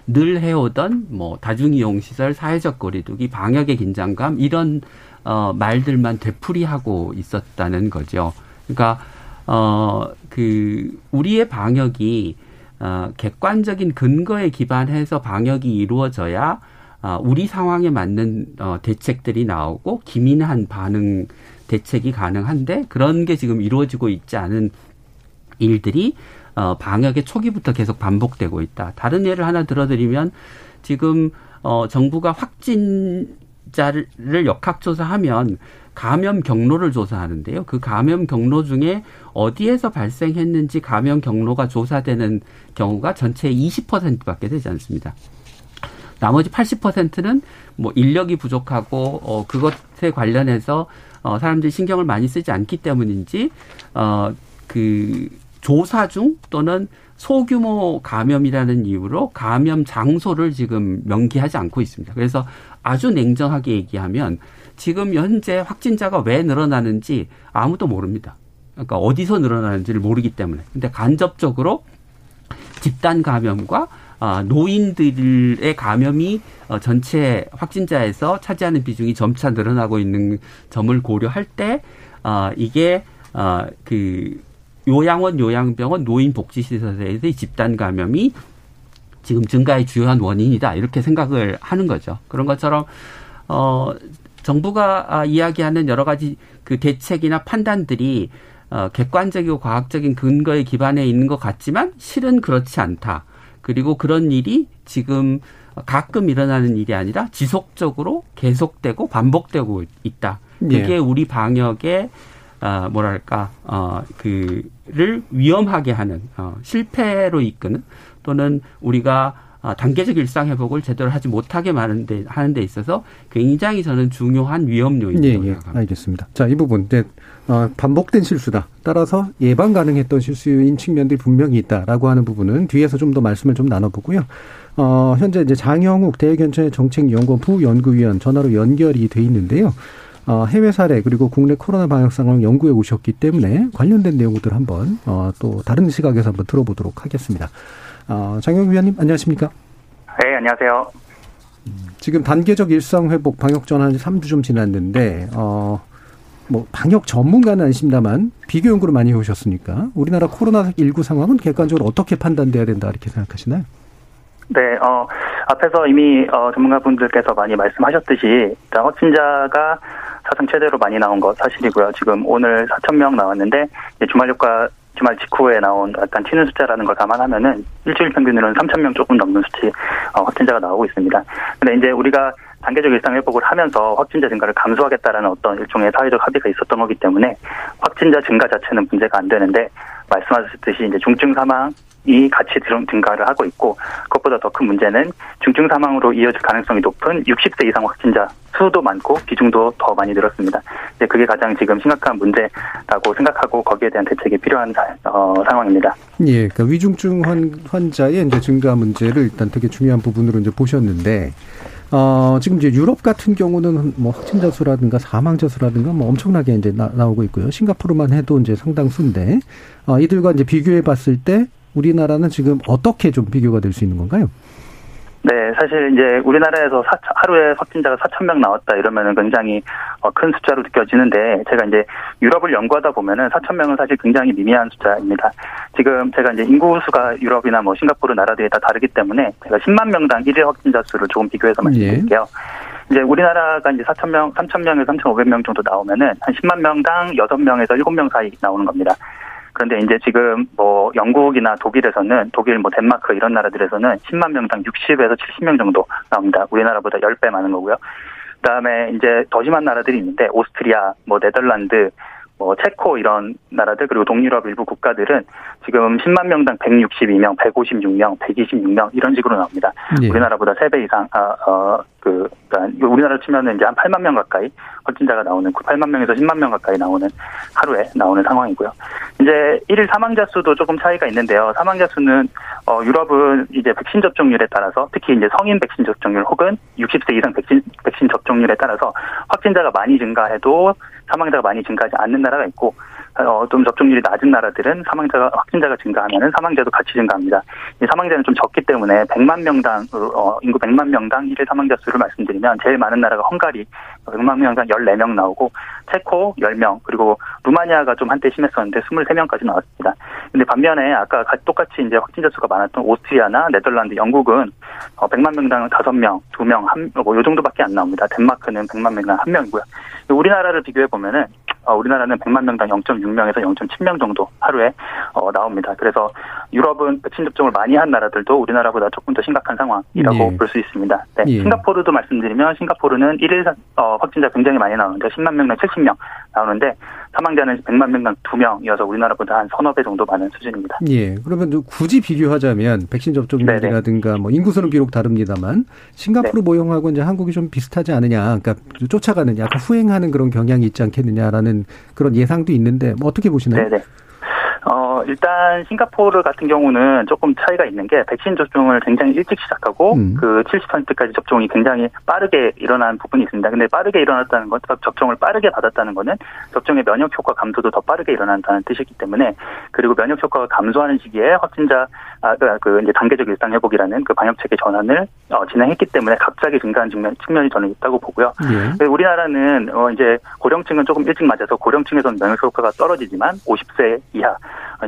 늘 해오던 뭐 다중이용 시설, 사회적 거리두기, 방역의 긴장감 이런 어 말들만 되풀이하고 있었다는 거죠. 그러니까 어그 우리의 방역이 어 객관적인 근거에 기반해서 방역이 이루어져야 아, 우리 상황에 맞는 어, 대책들이 나오고 기민한 반응 대책이 가능한데 그런 게 지금 이루어지고 있지 않은 일들이 어, 방역의 초기부터 계속 반복되고 있다. 다른 예를 하나 들어드리면 지금 어, 정부가 확진자를 역학조사하면 감염 경로를 조사하는데요. 그 감염 경로 중에 어디에서 발생했는지 감염 경로가 조사되는 경우가 전체의 20%밖에 되지 않습니다. 나머지 80%는 뭐 인력이 부족하고 어 그것에 관련해서 어 사람들이 신경을 많이 쓰지 않기 때문인지 어그 조사 중 또는 소규모 감염이라는 이유로 감염 장소를 지금 명기하지 않고 있습니다. 그래서 아주 냉정하게 얘기하면 지금 현재 확진자가 왜 늘어나는지 아무도 모릅니다. 그러니까 어디서 늘어나는지를 모르기 때문에. 근데 간접적으로 집단 감염과 아, 노인들의 감염이 어, 전체 확진자에서 차지하는 비중이 점차 늘어나고 있는 점을 고려할 때 아, 이게 아, 그 요양원, 요양병원, 노인복지시설에서의 집단 감염이 지금 증가의 주요한 원인이다 이렇게 생각을 하는 거죠. 그런 것처럼 어 정부가 이야기하는 여러 가지 그 대책이나 판단들이 어 객관적이고 과학적인 근거에 기반해 있는 것 같지만 실은 그렇지 않다. 그리고 그런 일이 지금 가끔 일어나는 일이 아니라 지속적으로 계속되고 반복되고 있다. 그게 예. 우리 방역의 어, 뭐랄까 어 그를 위험하게 하는 어 실패로 이끄는 또는 우리가 어, 단계적 일상 회복을 제대로 하지 못하게 하는데 하는 데 있어서 굉장히 저는 중요한 위험 요인이라고 예, 예. 알겠습니다. 자, 이 부분 이제 어, 반복된 실수다. 따라서 예방 가능했던 실수인 측면들이 분명히 있다라고 하는 부분은 뒤에서 좀 더 말씀을 좀 나눠보고요. 어, 현재 이제 장영욱 대외견천의 정책연구원 부연구위원 전화로 연결이 돼 있는데요. 어, 해외 사례 그리고 국내 코로나 방역 상황 연구해 오셨기 때문에 관련된 내용들 한번 어, 또 다른 시각에서 한번 들어보도록 하겠습니다. 어, 장영욱 위원님 안녕하십니까? 네, 안녕하세요. 지금 단계적 일상 회복 방역 전환 3주 좀 지났는데 어. 뭐 방역 전문가는 아니십니다만 비교 연구를 많이 해오셨으니까 우리나라 코로나 19 상황은 객관적으로 어떻게 판단돼야 된다 이렇게 생각하시나요? 네, 어, 앞에서 이미 어, 전문가분들께서 많이 말씀하셨듯이 일단 확진자가 사상 최대로 많이 나온 것 사실이고요. 지금 오늘 4천 명 나왔는데 주말 효과 주말 직후에 나온 약간 튀는 숫자라는 걸 감안하면은 일주일 평균으로는 3천 명 조금 넘는 수치 어, 확진자가 나오고 있습니다. 근데 이제 우리가 단계적 일상 회복을 하면서 확진자 증가를 감소하겠다라는 어떤 일종의 사회적 합의가 있었던 거기 때문에 확진자 증가 자체는 문제가 안 되는데 말씀하셨듯이 이제 중증 사망 이 같이 증가를 하고 있고 그것보다 더 큰 문제는 중증 사망으로 이어질 가능성이 높은 60세 이상 확진자 수도 많고 비중도 더 많이 늘었습니다. 이제 그게 가장 지금 심각한 문제라고 생각하고 거기에 대한 대책이 필요한 어, 상황입니다. 예, 그러니까 위중증 환, 환자의 이제 증가 문제를 일단 되게 중요한 부분으로 이제 보셨는데 어, 지금 이제 유럽 같은 경우는 뭐 확진자 수라든가 사망자 수라든가 뭐 엄청나게 이제 나, 오고 있고요. 싱가포르만 해도 이제 상당수인데 어, 이들과 이제 비교해 봤을 때 우리나라는 지금 어떻게 좀 비교가 될 수 있는 건가요? 네, 사실 이제 우리나라에서 4, 하루에 확진자가 4천 명 나왔다 이러면은 굉장히 어, 큰 숫자로 느껴지는데 제가 이제 유럽을 연구하다 보면은 4천 명은 사실 굉장히 미미한 숫자입니다. 지금 제가 이제 인구 수가 유럽이나 뭐 싱가포르 나라들이 다 다르기 때문에 제가 10만 명당 1일 확진자 수를 조금 비교해서 말씀드릴게요. 예. 이제 우리나라가 이제 4천 명, 3천 명에서 3,500명 정도 나오면은 한 10만 명당 6명에서 7명 사이 나오는 겁니다. 그런데 이제 지금 뭐 영국이나 독일에서는 독일 뭐 덴마크 이런 나라들에서는 10만 명당 60에서 70명 정도 나옵니다. 우리나라보다 10배 많은 거고요. 그다음에 이제 더 심한 나라들이 있는데 오스트리아, 뭐 네덜란드, 뭐 체코 이런 나라들 그리고 동유럽 일부 국가들은 지금 10만 명당 162명, 156명, 126명 이런 식으로 나옵니다. 예. 우리나라보다 3배 이상 아, 어, 그 그러니까 우리나라 치면은 이제 한 8만 명 가까이 확진자가 나오는 8만 그 명에서 10만 명 가까이 나오는 하루에 나오는 상황이고요. 이제 일일 사망자 수도 조금 차이가 있는데요. 사망자 수는 어 유럽은 이제 백신 접종률에 따라서 특히 이제 성인 백신 접종률 혹은 60세 이상 백신 백신 접종률에 따라서 확진자가 많이 증가해도 사망자가 많이 증가하지 않는 나라가 있고 어, 좀 접종률이 낮은 나라들은 사망자가 확진자가 증가하면은 사망자도 같이 증가합니다. 이 사망자는 좀 적기 때문에 100만 명당 어, 인구 100만 명당 일일 사망자 수를 말씀드리면 제일 많은 나라가 헝가리 100만 명당 14명 나오고 체코 10명 그리고 루마니아가 좀 한때 심했었는데 23명까지 나왔습니다. 근데 반면에 아까 똑같이 이제 확진자 수가 많았던 오스트리아나 네덜란드, 영국은 100만 어, 명당 5명, 2명, 한, 뭐, 요 정도밖에 안 나옵니다. 덴마크는 100만 명당 1명이고요. 우리나라를 비교해 보면은 어, 우리나라는 100만 명당 0.6명에서 0.7명 정도 하루에 어, 나옵니다. 그래서 유럽은 백신 접종을 많이 한 나라들도 우리나라보다 조금 더 심각한 상황이라고 예. 볼수 있습니다. 네. 예. 싱가포르도 말씀드리면 싱가포르는 1일 어, 확진자 굉장히 많이 나오는데 10만 명당 70명 나오는데 사망자는 100만 명당 2명이어서 우리나라보다 한 서너 배 정도 많은 수준입니다. 예. 그러면 굳이 비교하자면 백신 접종률이라든가 뭐 인구수는 비록 다릅니다만 싱가포르 네. 모형하고 이제 한국이 좀 비슷하지 않느냐. 그러니까 쫓아가는 약간 후행하는 그런 경향이 있지 않겠느냐라는 그런 예상도 있는데 뭐 어떻게 보시나요? 네네. 어, 일단 싱가포르 같은 경우는 조금 차이가 있는 게 백신 접종을 굉장히 일찍 시작하고 음. 그 70%까지 접종이 굉장히 빠르게 일어난 부분이 있습니다. 근데 빠르게 일어났다는 것, 접종을 빠르게 받았다는 것은 접종의 면역 효과 감소도 더 빠르게 일어난다는 뜻이기 때문에 그리고 면역 효과가 감소하는 시기에 확진자 아, 그, 그 이제 단계적 일상 회복이라는 그 방역 체계 전환을 어, 진행했기 때문에 갑자기 증가한 측면, 측면이 저는 있다고 보고요. 예. 우리나라는 어, 이제 고령층은 조금 일찍 맞아서 고령층에서는 면역 효과가 떨어지지만 50세 이하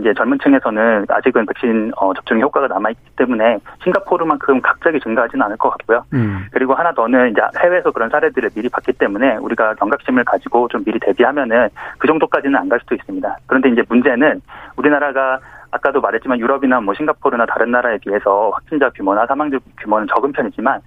이제 젊은 층에서는 아직은 백신 어, 접종 효과가 남아있기 때문에 싱가포르만큼 갑자기 증가하지는 않을 것 같고요. 음. 그리고 하나 더는 이제 해외에서 그런 사례들을 미리 봤기 때문에 우리가 경각심을 가지고 좀 미리 대비하면은 그 정도까지는 안 갈 수도 있습니다. 그런데 이제 문제는 우리나라가 아까도 말했지만 유럽이나 뭐 싱가포르나 다른 나라에 비해서 확진자 규모나 사망자 규모는 적은 편이지만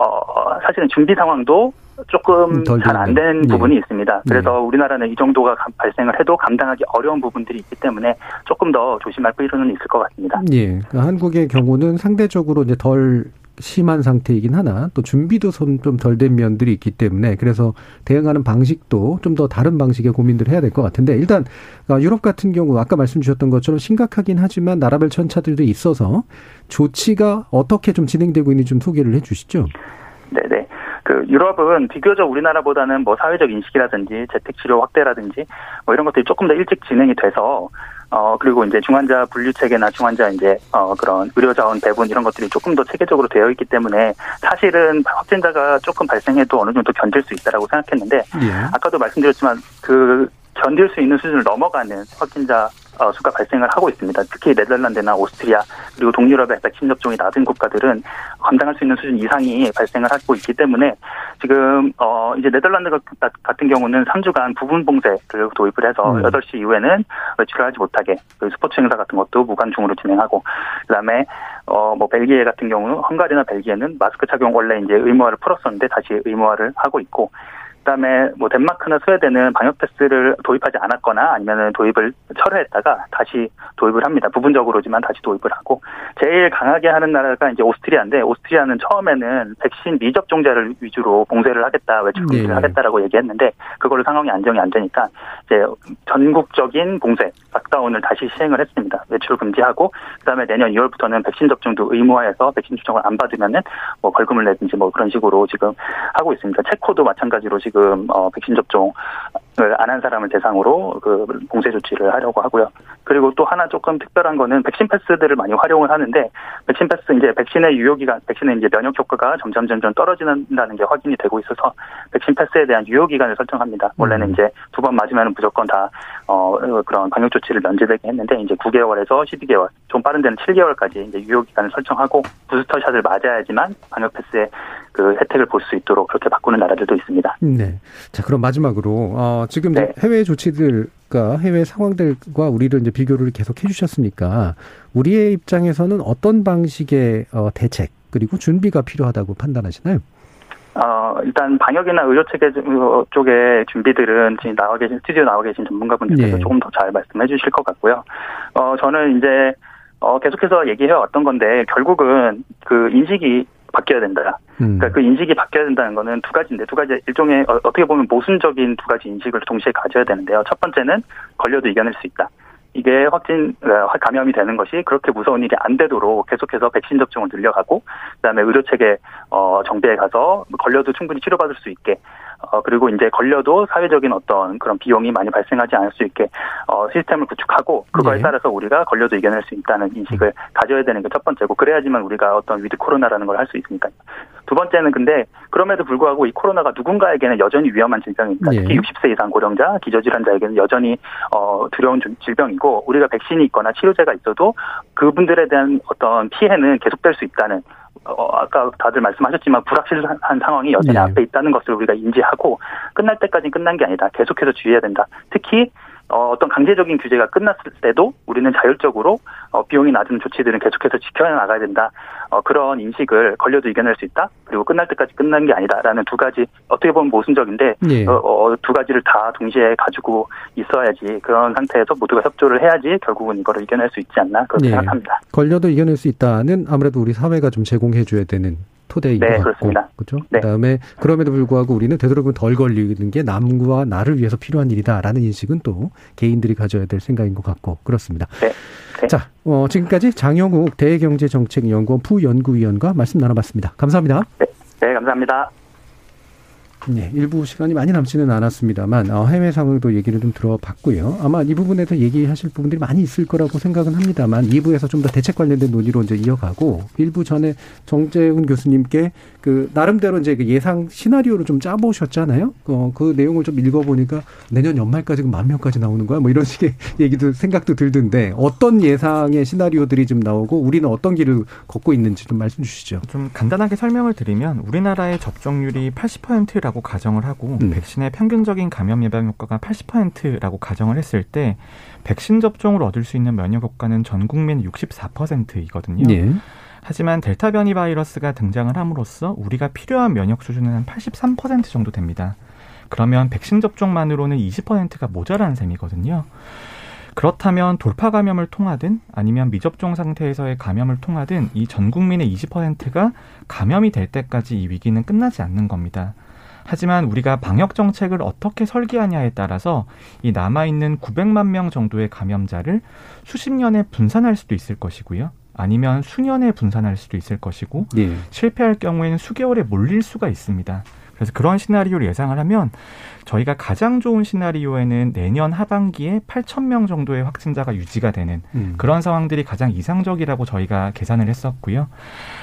어 사실은 준비 상황도 조금 잘 안 된 부분이 있습니다. 그래서 네. 우리나라는 이 정도가 발생을 해도 감당하기 어려운 부분들이 있기 때문에 조금 더 조심할 필요는 있을 것 같습니다. 예. 그러니까 한국의 경우는 상대적으로 이제 덜 심한 상태이긴 하나 또 준비도 좀 덜 된 면들이 있기 때문에 그래서 대응하는 방식도 좀 더 다른 방식의 고민들을 해야 될 것 같은데 일단 어, 유럽 같은 경우 아까 말씀 주셨던 것처럼 심각하긴 하지만 나라별 천차들도 있어서 조치가 어떻게 좀 진행되고 있는지 좀 소개를 해 주시죠. 네네. 그 유럽은 비교적 우리나라보다는 뭐 사회적 인식이라든지 재택 치료 확대라든지 뭐 이런 것들이 조금 더 일찍 진행이 돼서 어 그리고 이제 중환자 분류 체계나 중환자 이제 어 그런 의료 자원 배분 이런 것들이 조금 더 체계적으로 되어 있기 때문에 사실은 확진자가 조금 발생해도 어느 정도 견딜 수 있다라고 생각했는데 예. 아까도 말씀드렸지만 그 견딜 수 있는 수준을 넘어가는 확진자 어, 수가 발생을 하고 있습니다. 특히 네덜란드나 오스트리아 그리고 동유럽의 백신 접종이 낮은 국가들은 감당할 수 있는 수준 이상이 발생을 하고 있기 때문에 지금 어 이제 네덜란드 같은 경우는 3주간 부분 봉쇄를 도입을 해서 음. 8시 이후에는 외출을 하지 못하게 그 스포츠 행사 같은 것도 무관중으로 진행하고 그다음에 어 뭐 벨기에 같은 경우는 헝가리나 벨기에는 마스크 착용 원래 이제 의무화를 풀었었는데 다시 의무화를 하고 있고 그다음에 뭐 덴마크나 스웨덴은 방역 패스를 도입하지 않았거나 아니면 도입을 철회했다가 다시 도입을 합니다. 부분적으로지만 다시 도입을 하고 제일 강하게 하는 나라가 이제 오스트리아인데 오스트리아는 처음에는 백신 미접종자를 위주로 봉쇄를 하겠다 외출 금지를 네. 하겠다라고 얘기했는데 그걸로 상황이 안정이 안 되니까 이제 전국적인 봉쇄 락다운을 다시 시행을 했습니다. 외출 금지하고 그다음에 내년 2월부터는 백신 접종도 의무화해서 백신 추정을 안 받으면은 뭐 벌금을 내든지 뭐 그런 식으로 지금 하고 있습니다. 체코도 마찬가지로 지금 어 백신 접종을 안 한 사람을 대상으로 그 봉쇄 조치를 하려고 하고요. 그리고 또 하나 조금 특별한 거는 백신 패스들을 많이 활용을 하는데 백신 패스 이제 백신의 유효 기간, 백신의 이제 면역 효과가 점점 점점 떨어진다는 게 확인이 되고 있어서 백신 패스에 대한 유효 기간을 설정합니다. 원래는 음. 이제 두 번 맞으면 무조건 다 어 그런 방역 조치를 면제되게 했는데 이제 9개월에서 12개월, 좀 빠른 데는 7개월까지 이제 유효 기간을 설정하고 부스터샷을 맞아야지만 방역 패스의 그 혜택을 볼 수 있도록 그렇게 바꾸는 나라들도 있습니다. 네. 자 그럼 마지막으로 어, 지금 네. 해외 조치들과 해외 상황들과 우리를 이제 비교를 계속 해주셨으니까 우리의 입장에서는 어떤 방식의 어, 대책 그리고 준비가 필요하다고 판단하시나요? 어, 일단 방역이나 의료 체계 쪽의 준비들은 지금 나와 계신 스튜디오 나와 계신 전문가분들께서 네. 조금 더 잘 말씀해 주실 것 같고요. 어, 저는 이제 어, 계속해서 얘기해 왔던 건데 결국은 그 인식이 바뀌어야 된다. 음. 그러니까 그 인식이 바뀌어야 된다는 거는 두 가지인데 두 가지 일종의 어, 어떻게 보면 모순적인 두 가지 인식을 동시에 가져야 되는데요. 첫 번째는 걸려도 이겨낼 수 있다. 이게 확진 어, 감염이 되는 것이 그렇게 무서운 일이 안 되도록 계속해서 백신 접종을 늘려가고 그다음에 의료 체계 어 정비에 가서 걸려도 충분히 치료받을 수 있게 어, 그리고 이제 걸려도 사회적인 어떤 그런 비용이 많이 발생하지 않을 수 있게, 어, 시스템을 구축하고, 그거에 네. 따라서 우리가 걸려도 이겨낼 수 있다는 인식을 음. 가져야 되는 게 첫 번째고, 그래야지만 우리가 어떤 위드 코로나라는 걸 할 수 있으니까요. 두 번째는 근데, 그럼에도 불구하고 이 코로나가 누군가에게는 여전히 위험한 질병입니다. 네. 특히 60세 이상 고령자, 기저질환자에게는 여전히, 어, 두려운 질병이고, 우리가 백신이 있거나 치료제가 있어도 그분들에 대한 어떤 피해는 계속될 수 있다는 어, 아까 다들 말씀하셨지만 불확실한 상황이 여전히 네. 앞에 있다는 것을 우리가 인지하고 끝날 때까지 끝난 게 아니다. 계속해서 주의해야 된다. 특히 어, 어떤 강제적인 규제가 끝났을 때도 우리는 자율적으로 어, 비용이 낮은 조치들은 계속해서 지켜야 나가야 된다. 어, 그런 인식을 걸려도 이겨낼 수 있다. 그리고 끝날 때까지 끝난 게 아니다라는 두 가지 어떻게 보면 모순적인데 예. 어, 어, 두 가지를 다 동시에 가지고 있어야지 그런 상태에서 모두가 협조를 해야지 결국은 이거를 이겨낼 수 있지 않나 그렇게 예. 생각합니다. 걸려도 이겨낼 수 있다는 아무래도 우리 사회가 좀 제공해줘야 되는 토대인 네, 것 같고 그렇죠. 네. 그다음에 그럼에도 불구하고 우리는 되도록이면 덜 걸리는 게 남과 나를 위해서 필요한 일이다라는 인식은 또 개인들이 가져야 될 생각인 것 같고 그렇습니다. 네. 네. 자, 어, 지금까지 장영욱 대경제정책연구원 부연구위원과 말씀 나눠봤습니다. 감사합니다. 네, 네 감사합니다. 네, 일부 시간이 많이 남지는 않았습니다만 어, 해외 상황도 얘기를 좀 들어봤고요. 아마 이 부분에서 얘기하실 부분들이 많이 있을 거라고 생각은 합니다만 2부에서 좀 더 대책 관련된 논의로 이제 이어가고 일부 전에 정재훈 교수님께 그 나름대로 이제 그 예상 시나리오를 좀 짜보셨잖아요. 어, 그 내용을 좀 읽어보니까 내년 연말까지 만 명까지 나오는 거야. 뭐 이런 식의 얘기도 생각도 들던데 어떤 예상의 시나리오들이 좀 나오고 우리는 어떤 길을 걷고 있는지 좀 말씀 주시죠. 좀 간단하게 설명을 드리면 우리나라의 접종률이 80%라 라고 가정을 하고 음. 백신의 평균적인 감염 예방 효과가 80%라고 가정을 했을 때 백신 접종을 얻을 수 있는 면역 효과는 전 국민 64%이거든요. 예. 하지만 델타 변이 바이러스가 등장을 함으로써 우리가 필요한 면역 수준은 한 83% 정도 됩니다. 그러면 백신 접종만으로는 20%가 모자란 셈이거든요. 그렇다면 돌파 감염을 통하든 아니면 미접종 상태에서의 감염을 통하든 이 전 국민의 20%가 감염이 될 때까지 이 위기는 끝나지 않는 겁니다. 하지만 우리가 방역 정책을 어떻게 설계하냐에 따라서 이 남아있는 900만 명 정도의 감염자를 수십 년에 분산할 수도 있을 것이고요. 아니면 수년에 분산할 수도 있을 것이고 예. 실패할 경우에는 수개월에 몰릴 수가 있습니다. 그래서 그런 시나리오를 예상을 하면 저희가 가장 좋은 시나리오에는 내년 하반기에 8천 명 정도의 확진자가 유지가 되는 음. 그런 상황들이 가장 이상적이라고 저희가 계산을 했었고요.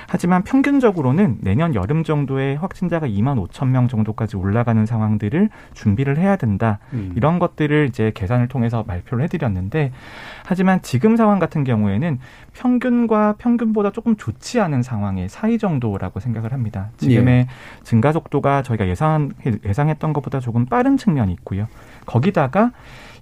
하지만 평균적으로는 내년 여름 정도에 확진자가 2만 5천 명 정도까지 올라가는 상황들을 준비를 해야 된다. 음. 이런 것들을 이제 계산을 통해서 발표를 해드렸는데 하지만 지금 상황 같은 경우에는 평균과 평균보다 조금 좋지 않은 상황의 사이 정도라고 생각을 합니다. 지금의 예. 증가 속도가 저희가 예상 예상했던 것보다 조금 빠른 측면이 있고요. 거기다가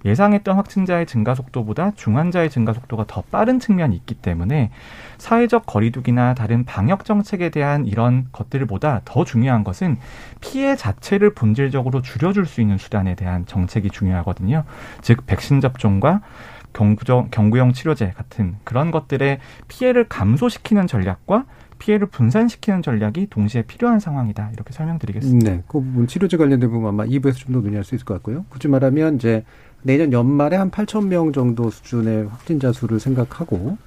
예상했던 확진자의 증가 속도보다 중환자의 증가 속도가 더 빠른 측면이 있기 때문에 사회적 거리두기나 다른 방역 정책에 대한 이런 것들보다 더 중요한 것은 피해 자체를 본질적으로 줄여줄 수 있는 수단에 대한 정책이 중요하거든요. 즉 백신 접종과 경구적, 경구형 치료제 같은 그런 것들의 피해를 감소시키는 전략과 피해를 분산시키는 전략이 동시에 필요한 상황이다. 이렇게 설명드리겠습니다. 네. 그 부분 치료제 관련된 부분 아마 2부에서 좀 더 논의할 수 있을 것 같고요. 굳이 말하면 이제 내년 연말에 한 8천 명 정도 수준의 확진자 수를 생각하고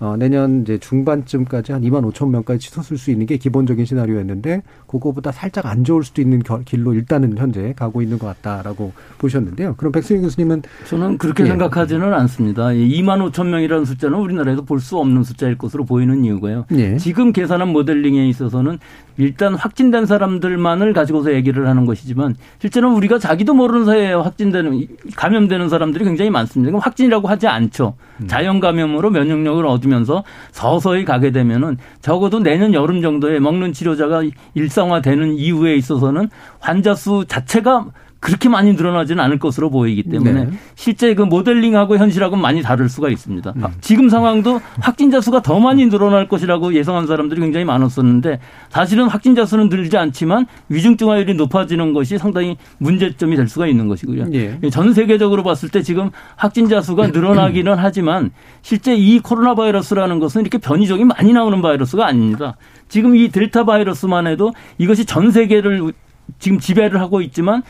어, 내년 이제 중반쯤까지 한 2만 5천 명까지 치솟을 수 있는 게 기본적인 시나리오였는데 그거보다 살짝 안 좋을 수도 있는 길로 일단은 현재 가고 있는 것 같다라고 보셨는데요. 그럼 백승희 교수님은 저는 그렇게 예. 생각하지는 않습니다. 2만 5천 명이라는 숫자는 우리나라에도 볼수 없는 숫자일 것으로 보이는 이유가요. 예. 지금 계산한 모델링에 있어서는 일단 확진된 사람들만을 가지고서 얘기를 하는 것이지만 실제는 우리가 자기도 모르는 사이에 확진되는 감염되는 사람들이 굉장히 많습니다. 그럼 확진이라고 하지 않죠. 음. 자연 감염으로 면역력을 얻으면서 서서히 가게 되면은 적어도 내년 여름 정도에 먹는 치료자가 일상화되는 이후에 있어서는 환자 수 자체가 그렇게 많이 늘어나지는 않을 것으로 보이기 때문에 네. 실제 그 모델링하고 현실하고는 많이 다를 수가 있습니다. 음. 지금 상황도 확진자 수가 더 많이 늘어날 것이라고 예상한 사람들이 굉장히 많았었는데 사실은 확진자 수는 늘지 않지만 위중증화율이 높아지는 것이 상당히 문제점이 될 수가 있는 것이고요. 네. 전 세계적으로 봤을 때 지금 확진자 수가 늘어나기는 하지만 실제 이 코로나 바이러스라는 것은 이렇게 변이종이 많이 나오는 바이러스가 아닙니다. 지금 이 델타 바이러스만 해도 이것이 전 세계를 지금 지배를 하고 있지만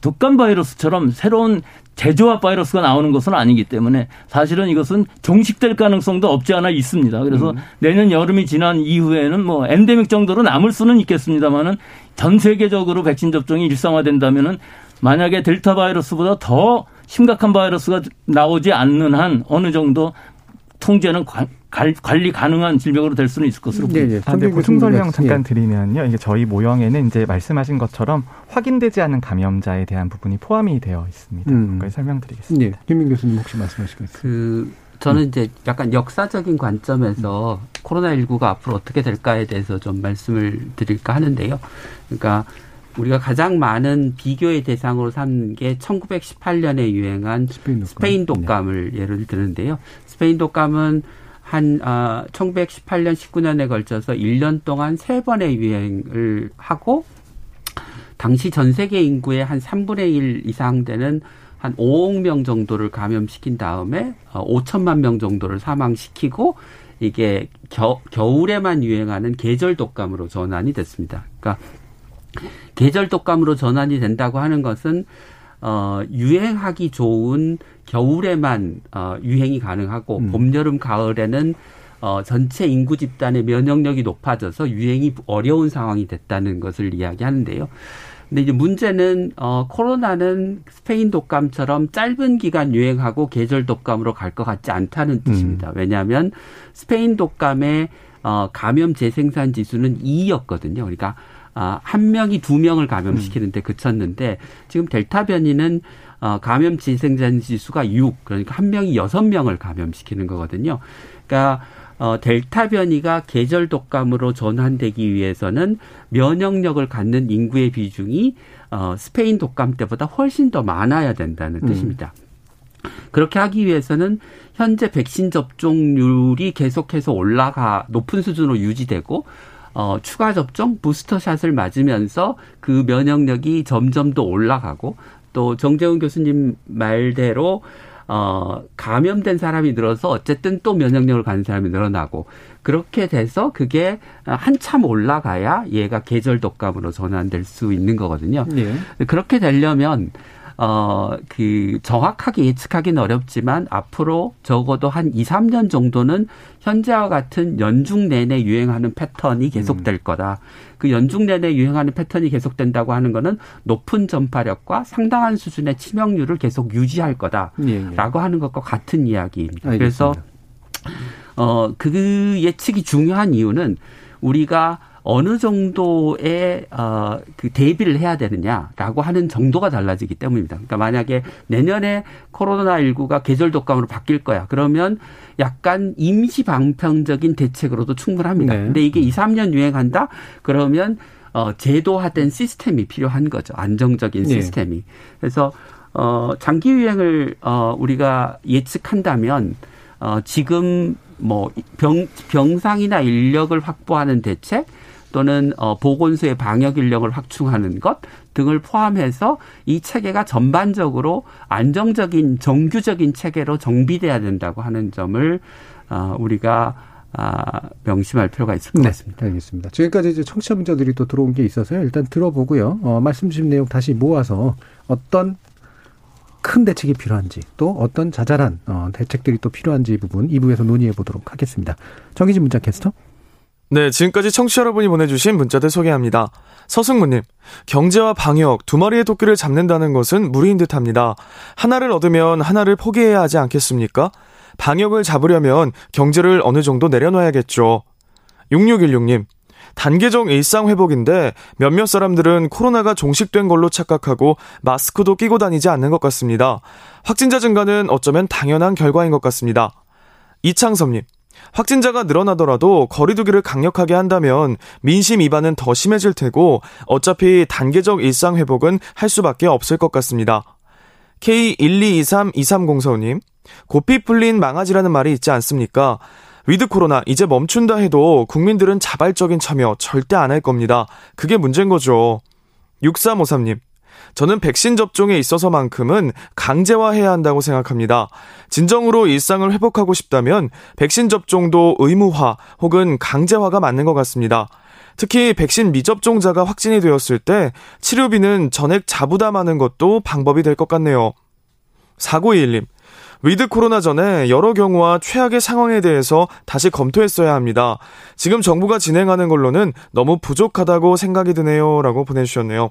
독감 바이러스처럼 새로운 제조합 바이러스가 나오는 것은 아니기 때문에 사실은 이것은 종식될 가능성도 없지 않아 있습니다. 그래서 음. 내년 여름이 지난 이후에는 뭐 엔데믹 정도로 남을 수는 있겠습니다만은 전 세계적으로 백신 접종이 일상화된다면은 만약에 델타 바이러스보다 더 심각한 바이러스가 나오지 않는 한 어느 정도 통제는 관리 가능한 질병으로 될 수는 있을 것으로 네, 네. 보입니다. 네, 네. 보충 설명 잠깐 드리면요. 이게 저희 모형에는 이제 말씀하신 것처럼 확인되지 않은 감염자에 대한 부분이 포함이 되어 있습니다. 음. 그걸 설명드리겠습니다. 네. 김민 교수님 혹시 말씀하시겠어요? 그 저는 이제 약간 역사적인 관점에서 코로나19가 앞으로 어떻게 될까에 대해서 좀 말씀을 드릴까 하는데요. 그러니까 우리가 가장 많은 비교의 대상으로 삼는 게 1918년에 유행한 스페인, 독감. 스페인 독감을 네. 예를 드는데요. 스페인 독감은 한 아, 1918년 19년에 걸쳐서 1년 동안 세 번의 유행을 하고 당시 전 세계 인구의 한 3분의 1 이상 되는 한 5억 명 정도를 감염시킨 다음에 5천만 어, 명 정도를 사망시키고 이게 겨, 겨울에만 유행하는 계절 독감으로 전환이 됐습니다. 그러니까 계절 독감으로 전환이 된다고 하는 것은 어, 유행하기 좋은 겨울에만 어, 유행이 가능하고 음. 봄, 여름, 가을에는 어, 전체 인구 집단의 면역력이 높아져서 유행이 어려운 상황이 됐다는 것을 이야기하는데요. 근데 이제 문제는 어 코로나는 스페인 독감처럼 짧은 기간 유행하고 계절 독감으로 갈 것 같지 않다는 뜻입니다. 음. 왜냐하면 스페인 독감의 어 감염 재생산 지수는 2였거든요. 그러니까 아, 한 명이 두 명을 감염시키는데 그쳤는데 지금 델타 변이는 어, 감염 재생산 지수가 6 그러니까 한 명이 여섯 명을 감염시키는 거거든요. 그러니까 어, 델타 변이가 계절 독감으로 전환되기 위해서는 면역력을 갖는 인구의 비중이 어, 스페인 독감 때보다 훨씬 더 많아야 된다는 음. 뜻입니다. 그렇게 하기 위해서는 현재 백신 접종률이 계속해서 올라가 높은 수준으로 유지되고 어, 추가 접종 부스터샷을 맞으면서 그 면역력이 점점 더 올라가고 또 정재훈 교수님 말대로 어, 감염된 사람이 늘어서 어쨌든 또 면역력을 가진 사람이 늘어나고 그렇게 돼서 그게 한참 올라가야 얘가 계절 독감으로 전환될 수 있는 거거든요. 네. 그렇게 되려면 어, 그 정확하게 예측하기는 어렵지만 앞으로 적어도 한 2, 3년 정도는 현재와 같은 연중 내내 유행하는 패턴이 계속될 음. 거다. 그 연중 내내 유행하는 패턴이 계속된다고 하는 거는 높은 전파력과 상당한 수준의 치명률을 계속 유지할 거다라고 예, 예. 하는 것과 같은 이야기입니다. 알겠습니다. 그래서 어, 그 예측이 중요한 이유는 우리가 어느 정도의 어, 그 대비를 해야 되느냐라고 하는 정도가 달라지기 때문입니다. 그러니까 만약에 내년에 코로나19가 계절 독감으로 바뀔 거야. 그러면 약간 임시 방편적인 대책으로도 충분합니다. 네. 근데 이게 2, 3년 유행한다? 그러면 어, 제도화된 시스템이 필요한 거죠. 안정적인 네. 시스템이. 네. 그래서 어, 장기 유행을 어, 우리가 예측한다면 어, 지금 뭐 병, 병상이나 인력을 확보하는 대책 또는 어, 보건소의 방역 인력을 확충하는 것 등을 포함해서 이 체계가 전반적으로 안정적인 정규적인 체계로 정비돼야 된다고 하는 점을 어, 우리가 아, 명심할 필요가 있을 것 네, 같습니다. 알겠습니다. 지금까지 이제 청취자 문자들이 또 들어온 게 있어서요. 일단 들어보고요. 어, 말씀 주신 내용 다시 모아서 어떤 큰 대책이 필요한지 또 어떤 자잘한 어, 대책들이 또 필요한지 부분 2부에서 논의해 보도록 하겠습니다. 정기진 문자 캐스터. 네, 지금까지 청취자 여러분이 보내주신 문자들 소개합니다. 서승무님, 경제와 방역 두 마리의 토끼를 잡는다는 것은 무리인 듯 합니다. 하나를 얻으면 하나를 포기해야 하지 않겠습니까? 방역을 잡으려면 경제를 어느 정도 내려놔야겠죠. 6616님, 단계적 일상 회복인데 몇몇 사람들은 코로나가 종식된 걸로 착각하고 마스크도 끼고 다니지 않는 것 같습니다. 확진자 증가는 어쩌면 당연한 결과인 것 같습니다. 이창섭님, 확진자가 늘어나더라도 거리두기를 강력하게 한다면 민심 위반은 더 심해질 테고 어차피 단계적 일상 회복은 할 수밖에 없을 것 같습니다. K1223230서님, 고삐 풀린 망아지라는 말이 있지 않습니까? 위드 코로나 이제 멈춘다 해도 국민들은 자발적인 참여 절대 안 할 겁니다. 그게 문제인 거죠. 6353님, 저는 백신 접종에 있어서만큼은 강제화해야 한다고 생각합니다. 진정으로 일상을 회복하고 싶다면 백신 접종도 의무화 혹은 강제화가 맞는 것 같습니다. 특히 백신 미접종자가 확진이 되었을 때 치료비는 전액 자부담하는 것도 방법이 될 것 같네요. 4921님, 위드 코로나 전에 여러 경우와 최악의 상황에 대해서 다시 검토했어야 합니다. 지금 정부가 진행하는 걸로는 너무 부족하다고 생각이 드네요. 라고 보내주셨네요.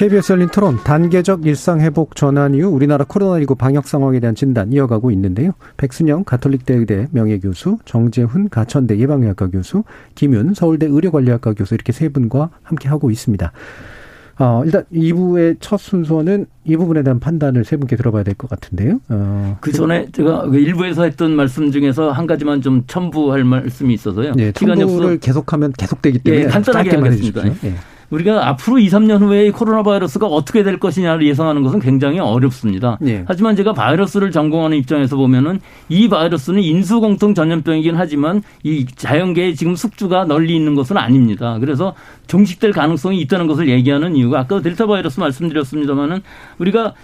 KBS 열린 토론 단계적 일상회복 전환 이후 우리나라 코로나19 방역 상황에 대한 진단 이어가고 있는데요. 백순영 가톨릭대 의대 명예교수, 정재훈 가천대 예방의학과 교수, 김윤 서울대 의료관리학과 교수 이렇게 세 분과 함께하고 있습니다. 어, 일단 2부의 첫 순서는 이 부분에 대한 판단을 세 분께 들어봐야 될 것 같은데요. 어, 그 전에 제가 1부에서 그 했던 말씀 중에서 한 가지만 좀 첨부할 말씀이 있어서요. 네, 첨부를 계속하면 계속되기 때문에 예, 간단하게 하겠습니다. 예. 우리가 앞으로 2, 3년 후에 코로나 바이러스가 어떻게 될 것이냐를 예상하는 것은 굉장히 어렵습니다. 네. 하지만 제가 바이러스를 전공하는 입장에서 보면은 이 바이러스는 인수공통 전염병이긴 하지만 이 자연계에 지금 숙주가 널리 있는 것은 아닙니다. 그래서 종식될 가능성이 있다는 것을 얘기하는 이유가 아까 델타 바이러스 말씀드렸습니다마는 우리가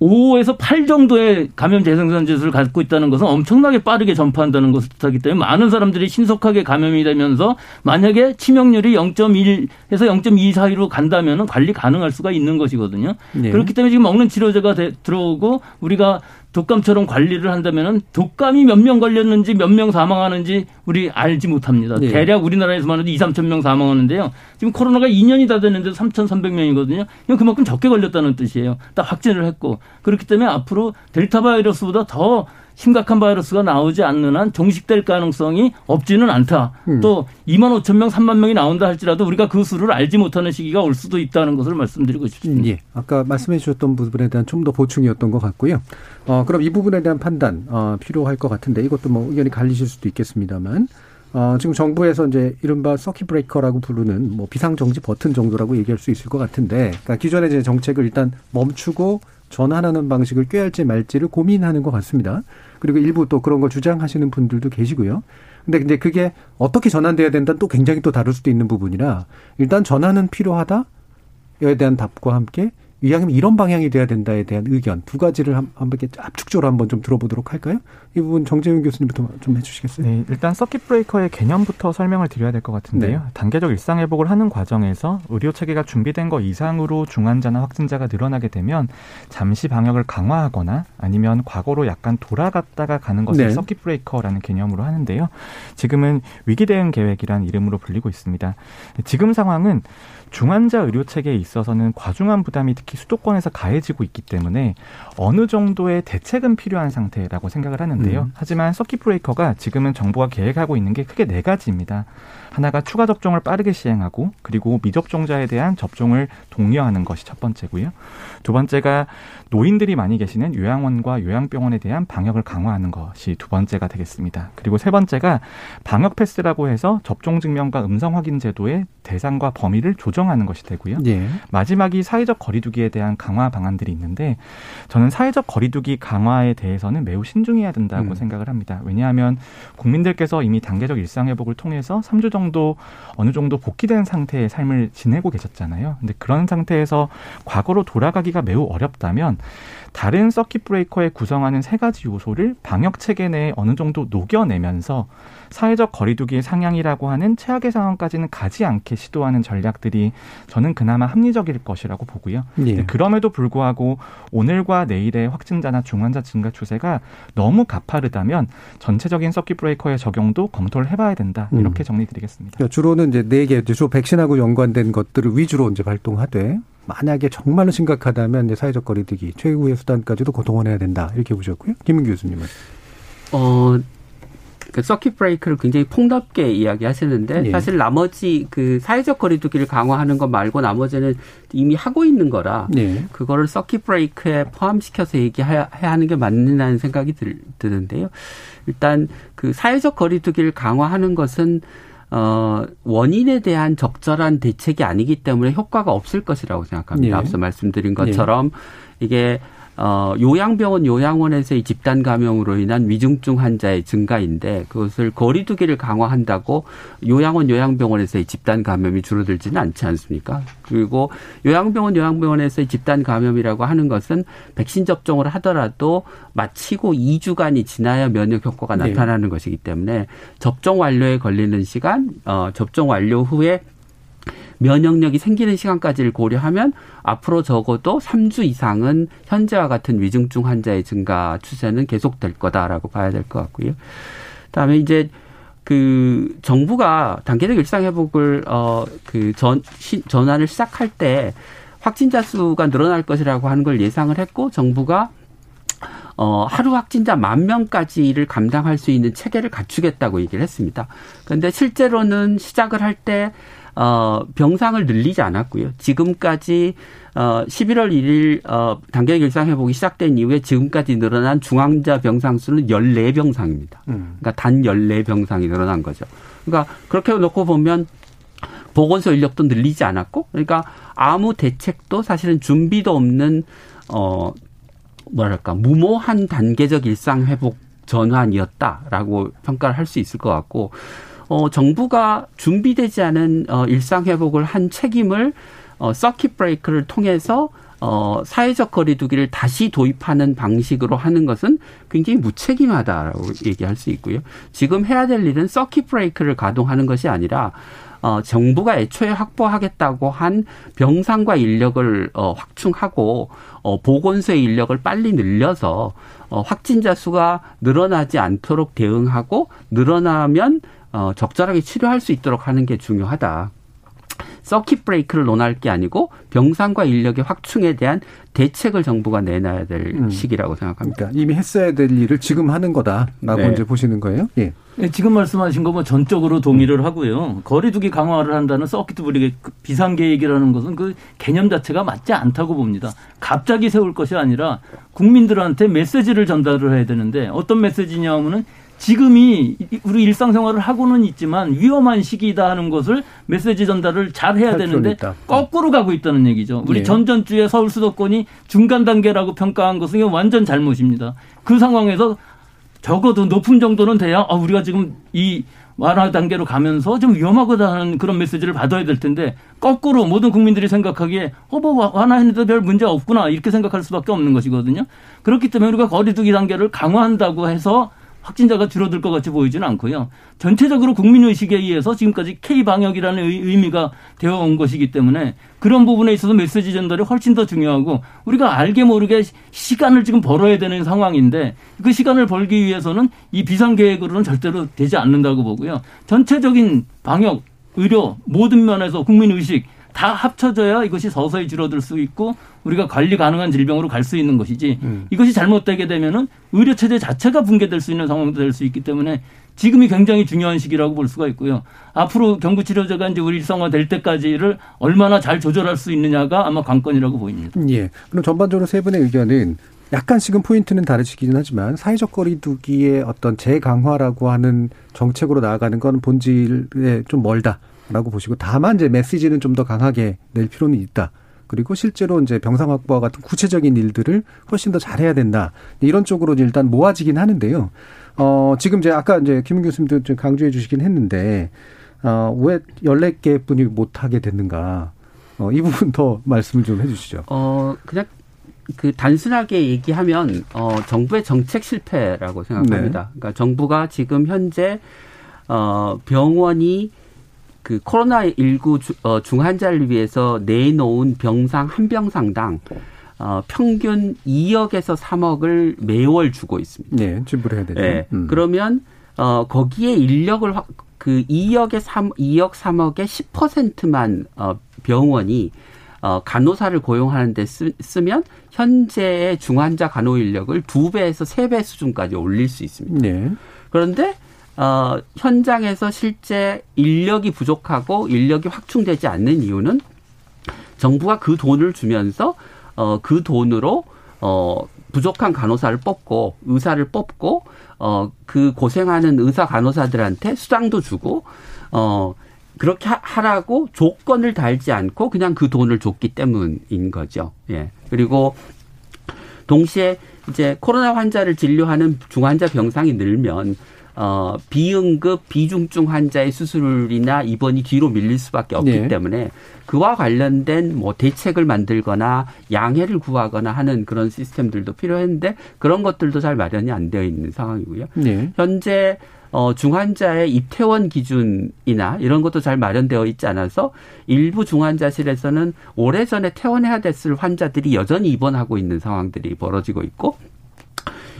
5에서 8 정도의 감염 재생산 지수를 갖고 있다는 것은 엄청나게 빠르게 전파한다는 것을 뜻하기 때문에 많은 사람들이 신속하게 감염이 되면서 만약에 치명률이 0.1에서 0.2 사이로 간다면 관리 가능할 수가 있는 것이거든요. 네. 그렇기 때문에 지금 먹는 치료제가 들어오고 우리가 독감처럼 관리를 한다면은 독감이 몇 명 걸렸는지 몇 명 사망하는지 우리 알지 못합니다. 네. 대략 우리나라에서만 해도 2, 3천 명 사망하는데요. 지금 코로나가 2년이 다 됐는데 3,300명이거든요. 이건 그만큼 적게 걸렸다는 뜻이에요. 딱 확진을 했고. 그렇기 때문에 앞으로 델타 바이러스보다 더 심각한 바이러스가 나오지 않는 한 종식될 가능성이 없지는 않다. 음. 또 2만 5천 명, 3만 명이 나온다 할지라도 우리가 그 수를 알지 못하는 시기가 올 수도 있다는 것을 말씀드리고 싶습니다. 음, 예. 아까 말씀해 주셨던 부분에 대한 좀 더 보충이었던 것 같고요. 어, 그럼 이 부분에 대한 판단 어, 필요할 것 같은데 이것도 뭐 의견이 갈리실 수도 있겠습니다만 어, 지금 정부에서 이제 이른바 서킷 브레이커라고 부르는 뭐 비상정지 버튼 정도라고 얘기할 수 있을 것 같은데, 그러니까 기존의 이제 정책을 일단 멈추고 전환하는 방식을 꾀할지 말지를 고민하는 것 같습니다. 그리고 일부 또 그런 걸 주장하시는 분들도 계시고요. 근데 이제 그게 어떻게 전환돼야 된다는 또 굉장히 또 다를 수도 있는 부분이라 일단 전환은 필요하다에 대한 답과 함께 이왕이면 이런 방향이 돼야 된다에 대한 의견 두 가지를 한, 한번 압축적으로 한번 좀 들어보도록 할까요? 이 부분 정재윤 교수님부터 좀 해주시겠어요? 네, 일단 서킷 브레이커의 개념부터 설명을 드려야 될 것 같은데요. 네. 단계적 일상 회복을 하는 과정에서 의료 체계가 준비된 것 이상으로 중환자나 확진자가 늘어나게 되면 잠시 방역을 강화하거나 아니면 과거로 약간 돌아갔다가 가는 것을 네. 서킷 브레이커라는 개념으로 하는데요. 지금은 위기 대응 계획이란 이름으로 불리고 있습니다. 지금 상황은 중환자 의료 체계에 있어서는 과중한 부담이 특히 수도권에서 가해지고 있기 때문에 어느 정도의 대책은 필요한 상태라고 생각을 하는데요. 음. 하지만 서킷 브레이커가 지금은 정부가 계획하고 있는 게 크게 네 가지입니다. 하나가 추가 접종을 빠르게 시행하고 그리고 미접종자에 대한 접종을 독려하는 것이 첫 번째고요. 두 번째가 노인들이 많이 계시는 요양원과 요양병원에 대한 방역을 강화하는 것이 두 번째가 되겠습니다. 그리고 세 번째가 방역 패스라고 해서 접종 증명과 음성 확인 제도의 대상과 범위를 조정하는 것이 되고요. 예. 마지막이 사회적 거리두기에 대한 강화 방안들이 있는데 저는 사회적 거리두기 강화에 대해서는 매우 신중해야 된다고 음. 생각을 합니다. 왜냐하면 국민들께서 이미 단계적 일상 회복을 통해서 3주 정도 어느 정도 복귀된 상태의 삶을 지내고 계셨잖아요. 근데 그런 상태에서 과거로 돌아가기가 매우 어렵다면 다른 서킷 브레이커에 구성하는 세 가지 요소를 방역 체계 내에 어느 정도 녹여내면서 사회적 거리두기의 상향이라고 하는 최악의 상황까지는 가지 않게 시도하는 전략들이 저는 그나마 합리적일 것이라고 보고요. 예. 그럼에도 불구하고 오늘과 내일의 확진자나 중환자 증가 추세가 너무 가파르다면 전체적인 서킷 브레이커의 적용도 검토를 해봐야 된다. 음. 이렇게 정리드리겠습니다. 그러니까 주로는 이제 네 개, 주로 백신하고 연관된 것들을 위주로 이제 발동하되 만약에 정말로 심각하다면 사회적 거리두기 최후의 수단까지도 고동원해야 된다 이렇게 보셨고요. 김민 교수님은 어. 그 서킷 브레이크를 굉장히 폭넓게 이야기하시는데 예. 사실 나머지 그 사회적 거리두기를 강화하는 것 말고 나머지는 이미 하고 있는 거라 예. 그거를 서킷 브레이크에 포함시켜서 얘기해야 하는 게 맞는다는 생각이 들, 드는데요. 일단 그 사회적 거리두기를 강화하는 것은 어, 원인에 대한 적절한 대책이 아니기 때문에 효과가 없을 것이라고 생각합니다. 예. 앞서 말씀드린 것처럼 예. 이게 어, 요양병원, 요양원에서의 집단 감염으로 인한 위중증 환자의 증가인데 그것을 거리두기를 강화한다고 요양원, 요양병원에서의 집단 감염이 줄어들지는 않지 않습니까? 그리고 요양병원, 요양병원에서의 집단 감염이라고 하는 것은 백신 접종을 하더라도 마치고 2주간이 지나야 면역 효과가 네. 나타나는 것이기 때문에 접종 완료에 걸리는 시간, 어, 접종 완료 후에 면역력이 생기는 시간까지를 고려하면 앞으로 적어도 3주 이상은 현재와 같은 위중증 환자의 증가 추세는 계속될 거다라고 봐야 될 것 같고요. 그다음에 이제 그 정부가 단계적 일상 회복을 어그 전 전환을 시작할 때 확진자 수가 늘어날 것이라고 하는 걸 예상을 했고 정부가 어, 하루 확진자 만 명까지를 감당할 수 있는 체계를 갖추겠다고 얘기를 했습니다. 그런데 실제로는 시작을 할 때 어, 병상을 늘리지 않았고요. 지금까지 어, 11월 1일 어, 단계 일상 회복이 시작된 이후에 지금까지 늘어난 중환자 병상 수는 14병상입니다. 음. 그러니까 단 14병상이 늘어난 거죠. 그러니까 그렇게 놓고 보면 보건소 인력도 늘리지 않았고 그러니까 아무 대책도 사실은 준비도 없는 어 뭐랄까 무모한 단계적 일상 회복 전환이었다라고 평가를 할 수 있을 것 같고 어, 정부가 준비되지 않은 어, 일상 회복을 한 책임을 어, 서킷 브레이크를 통해서 어, 사회적 거리두기를 다시 도입하는 방식으로 하는 것은 굉장히 무책임하다라고 얘기할 수 있고요. 지금 해야 될 일은 서킷 브레이크를 가동하는 것이 아니라 어, 정부가 애초에 확보하겠다고 한 병상과 인력을 어, 확충하고 어, 보건소의 인력을 빨리 늘려서 어, 확진자 수가 늘어나지 않도록 대응하고 늘어나면 어, 적절하게 치료할 수 있도록 하는 게 중요하다. 서킷 브레이크를 논할 게 아니고 병상과 인력의 확충에 대한 대책을 정부가 내놔야 될 음. 시기라고 생각합니다. 그러니까 이미 했어야 될 일을 지금 하는 거다라고 네. 이제 보시는 거예요. 예. 네, 지금 말씀하신 거 뭐 전적으로 동의를 음. 하고요. 거리두기 강화를 한다는 서킷 브레이크 비상 계획이라는 것은 그 개념 자체가 맞지 않다고 봅니다. 갑자기 세울 것이 아니라 국민들한테 메시지를 전달을 해야 되는데 어떤 메시지냐면은 지금이 우리 일상생활을 하고는 있지만 위험한 시기다 하는 것을 메시지 전달을 잘 해야 되는데 거꾸로 가고 있다는 얘기죠. 우리 예. 전전주에 서울 수도권이 중간 단계라고 평가한 것은 완전 잘못입니다. 그 상황에서 적어도 높은 정도는 돼야 아, 우리가 지금 이 완화 단계로 가면서 좀 위험하다는 그런 메시지를 받아야 될 텐데 거꾸로 모든 국민들이 생각하기에 어뭐 완화했는데 별 문제 없구나 이렇게 생각할 수밖에 없는 것이거든요. 그렇기 때문에 우리가 거리두기 단계를 강화한다고 해서 확진자가 줄어들 것 같이 보이지는 않고요. 전체적으로 국민의식에 의해서 지금까지 K방역이라는 의미가 되어 온 것이기 때문에 그런 부분에 있어서 메시지 전달이 훨씬 더 중요하고 우리가 알게 모르게 시간을 지금 벌어야 되는 상황인데 그 시간을 벌기 위해서는 이 비상계획으로는 절대로 되지 않는다고 보고요. 전체적인 방역, 의료 모든 면에서 국민의식 다 합쳐져야 이것이 서서히 줄어들 수 있고 우리가 관리 가능한 질병으로 갈 수 있는 것이지 음. 이것이 잘못되게 되면은 의료 체제 자체가 붕괴될 수 있는 상황도 될 수 있기 때문에 지금이 굉장히 중요한 시기라고 볼 수가 있고요. 앞으로 경구 치료제가 이제 우리 일상화 될 때까지를 얼마나 잘 조절할 수 있느냐가 아마 관건이라고 보입니다. 예. 그럼 전반적으로 세 분의 의견은 약간씩은 포인트는 다르시긴 하지만 사회적 거리두기의 어떤 재강화라고 하는 정책으로 나아가는 건 본질에 좀 멀다 라고 보시고 다만 이제 메시지는 좀 더 강하게 낼 필요는 있다. 그리고 실제로 이제 병상 확보와 같은 구체적인 일들을 훨씬 더 잘해야 된다. 이런 쪽으로 일단 모아지긴 하는데요. 어, 지금 이제 아까 이제 김은 교수님도 좀 강조해 주시긴 했는데, 어, 왜 14개 뿐이 못하게 됐는가. 어, 이 부분 더 말씀을 좀 해 주시죠. 어, 그냥 그 단순하게 얘기하면, 어, 정부의 정책 실패라고 생각합니다. 네. 그러니까 정부가 지금 현재, 어, 병원이 그 코로나 19 주, 어, 중환자를 위해서 내놓은 병상 한 병상당 어, 평균 2억에서 3억을 매월 주고 있습니다. 네, 지불해야 되죠. 네. 음. 그러면 어, 거기에 인력을 확, 그 2억에 3 2억 3억의 10%만 어, 병원이 어, 간호사를 고용하는데 쓰, 쓰면 현재의 중환자 간호 인력을 두 배에서 세 배 수준까지 올릴 수 있습니다. 네. 그런데 어, 현장에서 실제 인력이 부족하고 인력이 확충되지 않는 이유는 정부가 그 돈을 주면서 어, 그 돈으로 어, 부족한 간호사를 뽑고 의사를 뽑고 어, 그 고생하는 의사 간호사들한테 수당도 주고 어, 그렇게 하라고 조건을 달지 않고 그냥 그 돈을 줬기 때문인 거죠. 예. 그리고 동시에 이제 코로나 환자를 진료하는 중환자 병상이 늘면 어, 비응급 비중증 환자의 수술이나 입원이 뒤로 밀릴 수밖에 없기 네. 때문에 그와 관련된 뭐 대책을 만들거나 양해를 구하거나 하는 그런 시스템들도 필요했는데 그런 것들도 잘 마련이 안 되어 있는 상황이고요. 네. 현재 어, 중환자의 입퇴원 기준이나 이런 것도 잘 마련되어 있지 않아서 일부 중환자실에서는 오래전에 퇴원해야 됐을 환자들이 여전히 입원하고 있는 상황들이 벌어지고 있고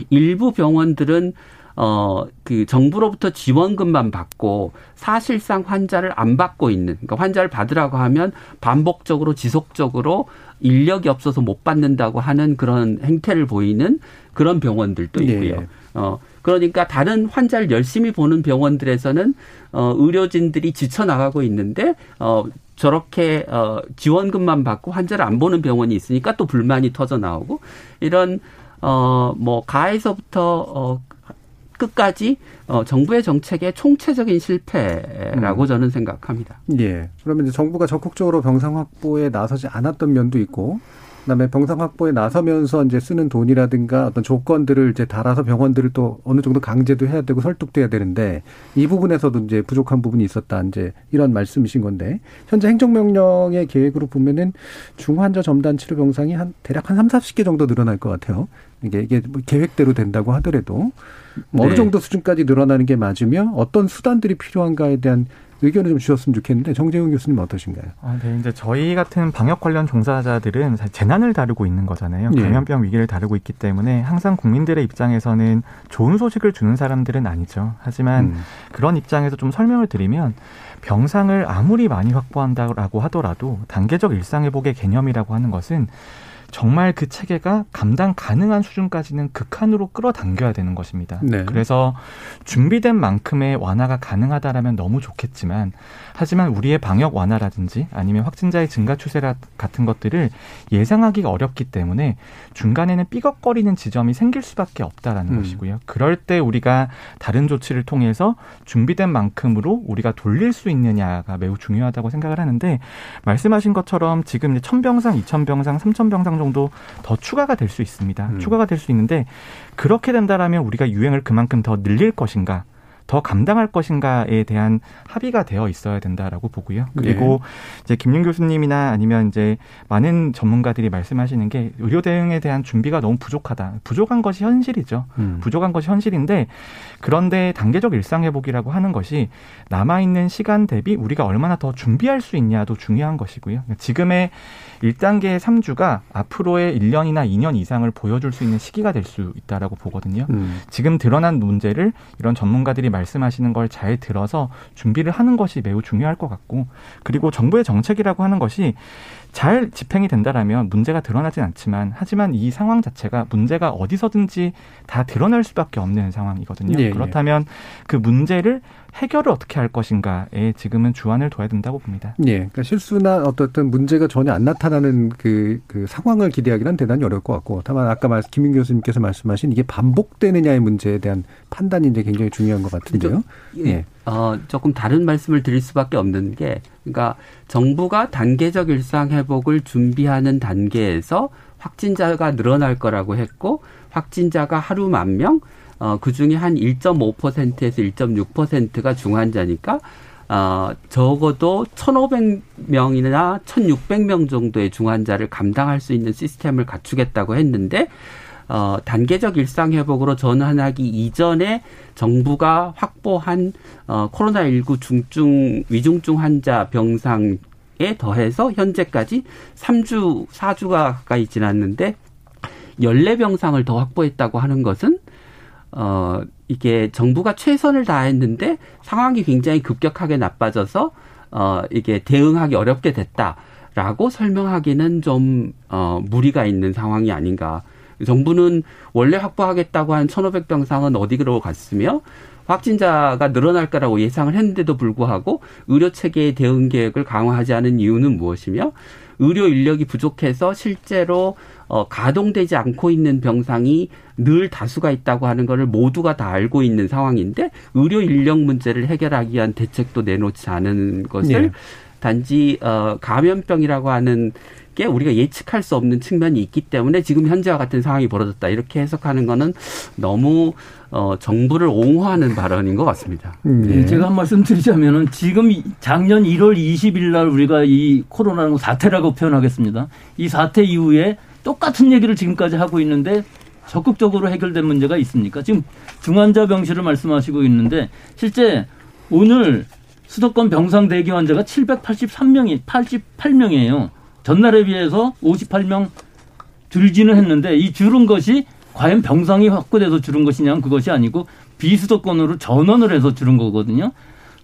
일부 병원들은 어, 그 정부로부터 지원금만 받고 사실상 환자를 안 받고 있는, 그러니까 환자를 받으라고 하면 반복적으로 지속적으로 인력이 없어서 못 받는다고 하는 그런 행태를 보이는 그런 병원들도 네. 있고요. 네. 어, 그러니까 다른 환자를 열심히 보는 병원들에서는 어, 의료진들이 지쳐 나가고 있는데 어, 저렇게 어, 지원금만 받고 환자를 안 보는 병원이 있으니까 또 불만이 터져 나오고 이런 어, 뭐, 가에서부터, 어, 끝까지 어, 정부의 정책의 총체적인 실패라고 음. 저는 생각합니다. 예. 그러면 이제 정부가 적극적으로 병상 확보에 나서지 않았던 면도 있고, 그다음에 병상 확보에 나서면서 이제 쓰는 돈이라든가 어떤 조건들을 이제 달아서 병원들을 또 어느 정도 강제도 해야 되고 설득도 해야 되는데 이 부분에서도 이제 부족한 부분이 있었다 이제 이런 말씀이신 건데 현재 행정명령의 계획으로 보면은 중환자 점단 치료 병상이 한 대략 한 3, 40개 정도 늘어날 것 같아요. 이게 이게 뭐 계획대로 된다고 하더라도 뭐 네. 어느 정도 수준까지 늘어나는 게 맞으며 어떤 수단들이 필요한가에 대한 의견을 좀 주셨으면 좋겠는데 정재훈 교수님 어떠신가요? 아, 네. 이제 저희 같은 방역 관련 종사자들은 재난을 다루고 있는 거잖아요. 예. 감염병 위기를 다루고 있기 때문에 항상 국민들의 입장에서는 좋은 소식을 주는 사람들은 아니죠. 하지만 음. 그런 입장에서 좀 설명을 드리면 병상을 아무리 많이 확보한다고 하더라도 단계적 일상 회복의 개념이라고 하는 것은 정말 그 체계가 감당 가능한 수준까지는 극한으로 끌어당겨야 되는 것입니다. 네. 그래서 준비된 만큼의 완화가 가능하다라면 너무 좋겠지만 하지만 우리의 방역 완화라든지 아니면 확진자의 증가 추세 같은 것들을 예상하기가 어렵기 때문에 중간에는 삐걱거리는 지점이 생길 수밖에 없다라는 음. 것이고요. 그럴 때 우리가 다른 조치를 통해서 준비된 만큼으로 우리가 돌릴 수 있느냐가 매우 중요하다고 생각을 하는데 말씀하신 것처럼 지금 천병상, 이천병상, 삼천병상 정도 더 추가가 될 수 있습니다. 음. 추가가 될 수 있는데 그렇게 된다라면 우리가 유행을 그만큼 더 늘릴 것인가? 더 감당할 것인가에 대한 합의가 되어 있어야 된다라고 보고요. 그리고 네. 이제 김윤 교수님이나 아니면 이제 많은 전문가들이 말씀하시는 게 의료 대응에 대한 준비가 너무 부족하다. 부족한 것이 현실이죠. 음. 부족한 것이 현실인데 그런데 단계적 일상 회복이라고 하는 것이 남아 있는 시간 대비 우리가 얼마나 더 준비할 수 있냐도 중요한 것이고요. 지금의 1단계 3주가 앞으로의 1년이나 2년 이상을 보여줄 수 있는 시기가 될 수 있다라고 보거든요. 음. 지금 드러난 문제를 이런 전문가들이 말 씀하시는 걸 잘 들어서 준비를 하는 것이 매우 중요할 것 같고 그리고 정부의 정책이라고 하는 것이 잘 집행이 된다라면 문제가 드러나진 않지만 하지만 이 상황 자체가 문제가 어디서든지 다 드러날 수밖에 없는 상황이거든요. 예, 예. 그렇다면 그 문제를 해결을 어떻게 할 것인가에 지금은 주안을 둬야 된다고 봅니다. 예. 그러니까 실수나 어떤 문제가 전혀 안 나타나는 그, 그 상황을 기대하기는 대단히 어려울 것 같고 다만 아까 말, 김민 교수님께서 말씀하신 이게 반복되느냐의 문제에 대한 판단이 이제 굉장히 중요한 것 같은데요. 예. 예. 어, 조금 다른 말씀을 드릴 수밖에 없는 게 그러니까 정부가 단계적 일상 회복을 준비하는 단계에서 확진자가 늘어날 거라고 했고 확진자가 하루 만 명, 어, 그 중에 한 1.5%에서 1.6%가 중환자니까 어, 적어도 1,500명이나 1,600명 정도의 중환자를 감당할 수 있는 시스템을 갖추겠다고 했는데 어, 단계적 일상 회복으로 전환하기 이전에 정부가 확보한 어, 코로나19 중증 위중증 환자 병상 에 더해서 현재까지 3주, 4주가 가까이 지났는데 14병상을 더 확보했다고 하는 것은 어, 이게 정부가 최선을 다했는데 상황이 굉장히 급격하게 나빠져서 어, 이게 대응하기 어렵게 됐다라고 설명하기는 좀, 어, 무리가 있는 상황이 아닌가. 정부는 원래 확보하겠다고 한 1,500병상은 어디로 갔으며 확진자가 늘어날 거라고 예상을 했는데도 불구하고 의료 체계의 대응 계획을 강화하지 않은 이유는 무엇이며 의료 인력이 부족해서 실제로 어, 가동되지 않고 있는 병상이 늘 다수가 있다고 하는 것을 모두가 다 알고 있는 상황인데 의료 인력 문제를 해결하기 위한 대책도 내놓지 않은 것을 네. 단지 어, 감염병이라고 하는 게 우리가 예측할 수 없는 측면이 있기 때문에 지금 현재와 같은 상황이 벌어졌다 이렇게 해석하는 거는 너무 어, 정부를 옹호하는 발언인 것 같습니다. 네. 제가 한 말씀 드리자면은 지금 작년 1월 20일 날 우리가 이 코로나는 사태라고 표현하겠습니다. 이 사태 이후에 똑같은 얘기를 지금까지 하고 있는데 적극적으로 해결된 문제가 있습니까? 지금 중환자 병실을 말씀하시고 있는데 실제 오늘 수도권 병상 대기 환자가 783명이 88명이에요. 전날에 비해서 58명 줄지는 했는데 이 줄은 것이 과연 병상이 확보돼서 줄은 것이냐면 그것이 아니고 비수도권으로 전원을 해서 줄은 거거든요.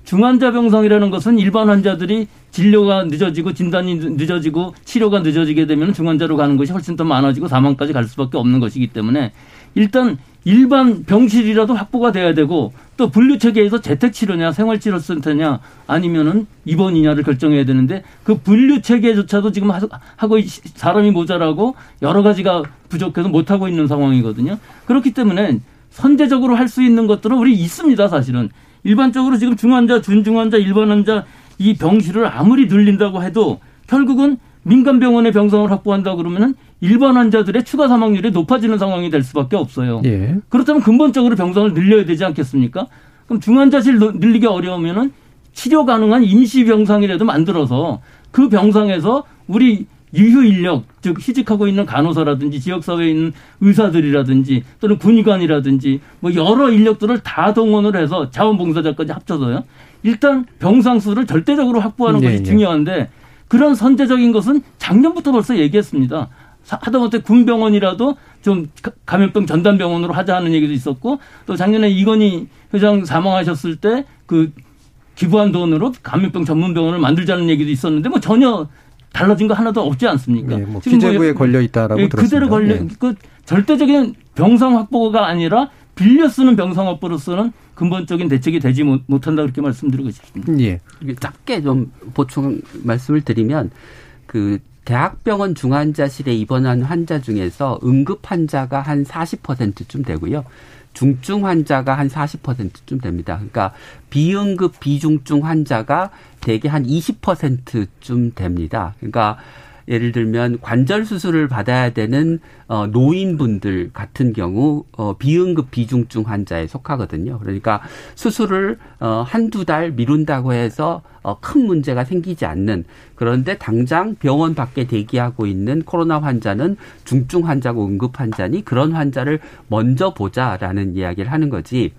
중환자 병상이라는 것은 일반 환자들이 진료가 늦어지고 진단이 늦어지고 치료가 늦어지게 되면 중환자로 가는 것이 훨씬 더 많아지고 사망까지 갈 수밖에 없는 것이기 때문에 일단 일반 병실이라도 확보가 돼야 되고 또 분류 체계에서 재택 치료냐 생활 치료 센터냐 아니면은 입원이냐를 결정해야 되는데 그 분류 체계조차도 지금 하고 사람이 모자라고 여러 가지가 부족해서 못 하고 있는 상황이거든요. 그렇기 때문에 선제적으로 할 수 있는 것들은 우리 있습니다, 사실은. 일반적으로 지금 중환자, 준중환자, 일반 환자 이 병실을 아무리 늘린다고 해도 결국은 민간 병원의 병상을 확보한다 그러면은 일반 환자들의 추가 사망률이 높아지는 상황이 될 수밖에 없어요. 예. 그렇다면 근본적으로 병상을 늘려야 되지 않겠습니까? 그럼 중환자실 늘리기 어려우면은 치료 가능한 임시 병상이라도 만들어서 그 병상에서 우리 유휴 인력, 즉 휴직하고 있는 간호사라든지 지역사회에 있는 의사들이라든지 또는 군의관이라든지 뭐 여러 인력들을 다 동원을 해서 자원봉사자까지 합쳐서요. 일단 병상 수를 절대적으로 확보하는 네, 것이 네. 중요한데 그런 선제적인 것은 작년부터 벌써 얘기했습니다. 하다못해 군병원이라도 좀 감염병 전담 병원으로 하자 하는 얘기도 있었고 또 작년에 이건희 회장 사망하셨을 때 그 기부한 돈으로 감염병 전문 병원을 만들자는 얘기도 있었는데 뭐 전혀 달라진 거 하나도 없지 않습니까? 네, 뭐 기재부에 뭐, 걸려 있다라고 예, 들었습니다. 그대로 걸려 네. 그 절대적인 병상 확보가 아니라 빌려 쓰는 병상 확보로서는 근본적인 대책이 되지 못한다 그렇게 말씀드리고 싶습니다. 예. 짧게 좀 보충 말씀을 드리면 그 대학병원 중환자실에 입원한 환자 중에서 응급 환자가 한 40%쯤 되고요. 중증 환자가 한 40%쯤 됩니다. 그러니까 비응급 비중증 환자가 대개 한 20%쯤 됩니다. 그러니까 예를 들면 관절 수술을 받아야 되는 어 노인분들 같은 경우 어 비응급 비중증 환자에 속하거든요. 그러니까 수술을 어 한두 달 미룬다고 해서 어큰 문제가 생기지 않는 그런데 당장 병원 밖에 대기하고 있는 코로나 환자는 중증 환자고 응급 환자니 그런 환자를 먼저 보자라는 이야기를 하는 거지.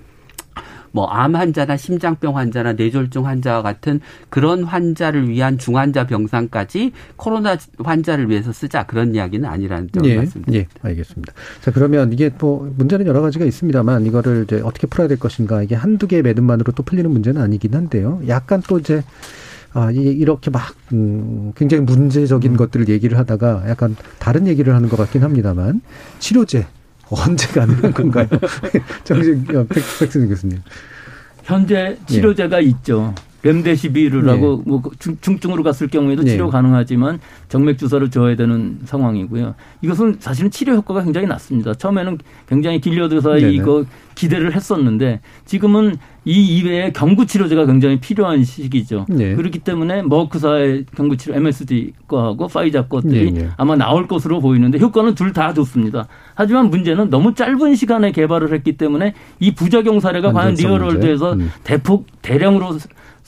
뭐 암 환자나 심장병 환자나 뇌졸중 환자와 같은 그런 환자를 위한 중환자 병상까지 코로나 환자를 위해서 쓰자 그런 이야기는 아니라는 점을 예, 말씀드립니다. 예, 알겠습니다. 자 그러면 이게 뭐 문제는 여러 가지가 있습니다만 이거를 이제 어떻게 풀어야 될 것인가 이게 한두 개의 매듭만으로 또 풀리는 문제는 아니긴 한데요. 약간 또 이제 아, 이렇게 막, 음, 굉장히 문제적인 음. 것들을 얘기를 하다가 약간 다른 얘기를 하는 것 같긴 합니다만, 치료제, 언제 가능한 건가요? 어, 백승 교수님. 현재 치료제가 예. 있죠. 렘데시비르라고 예. 뭐 중, 중증으로 갔을 경우에도 치료 예. 가능하지만 정맥 주사를 줘야 되는 상황이고요. 이것은 사실은 치료 효과가 굉장히 낮습니다. 처음에는 굉장히 길려들어서 이거 기대를 했었는데 지금은 이 이외에 경구 치료제가 굉장히 필요한 시기죠. 네. 그렇기 때문에 머크사의 경구 치료 MSD 거하고 파이자 것들이 네, 네. 아마 나올 것으로 보이는데 효과는 둘 다 좋습니다. 하지만 문제는 너무 짧은 시간에 개발을 했기 때문에 이 부작용 사례가 과연 real world에서 음. 대폭 대량으로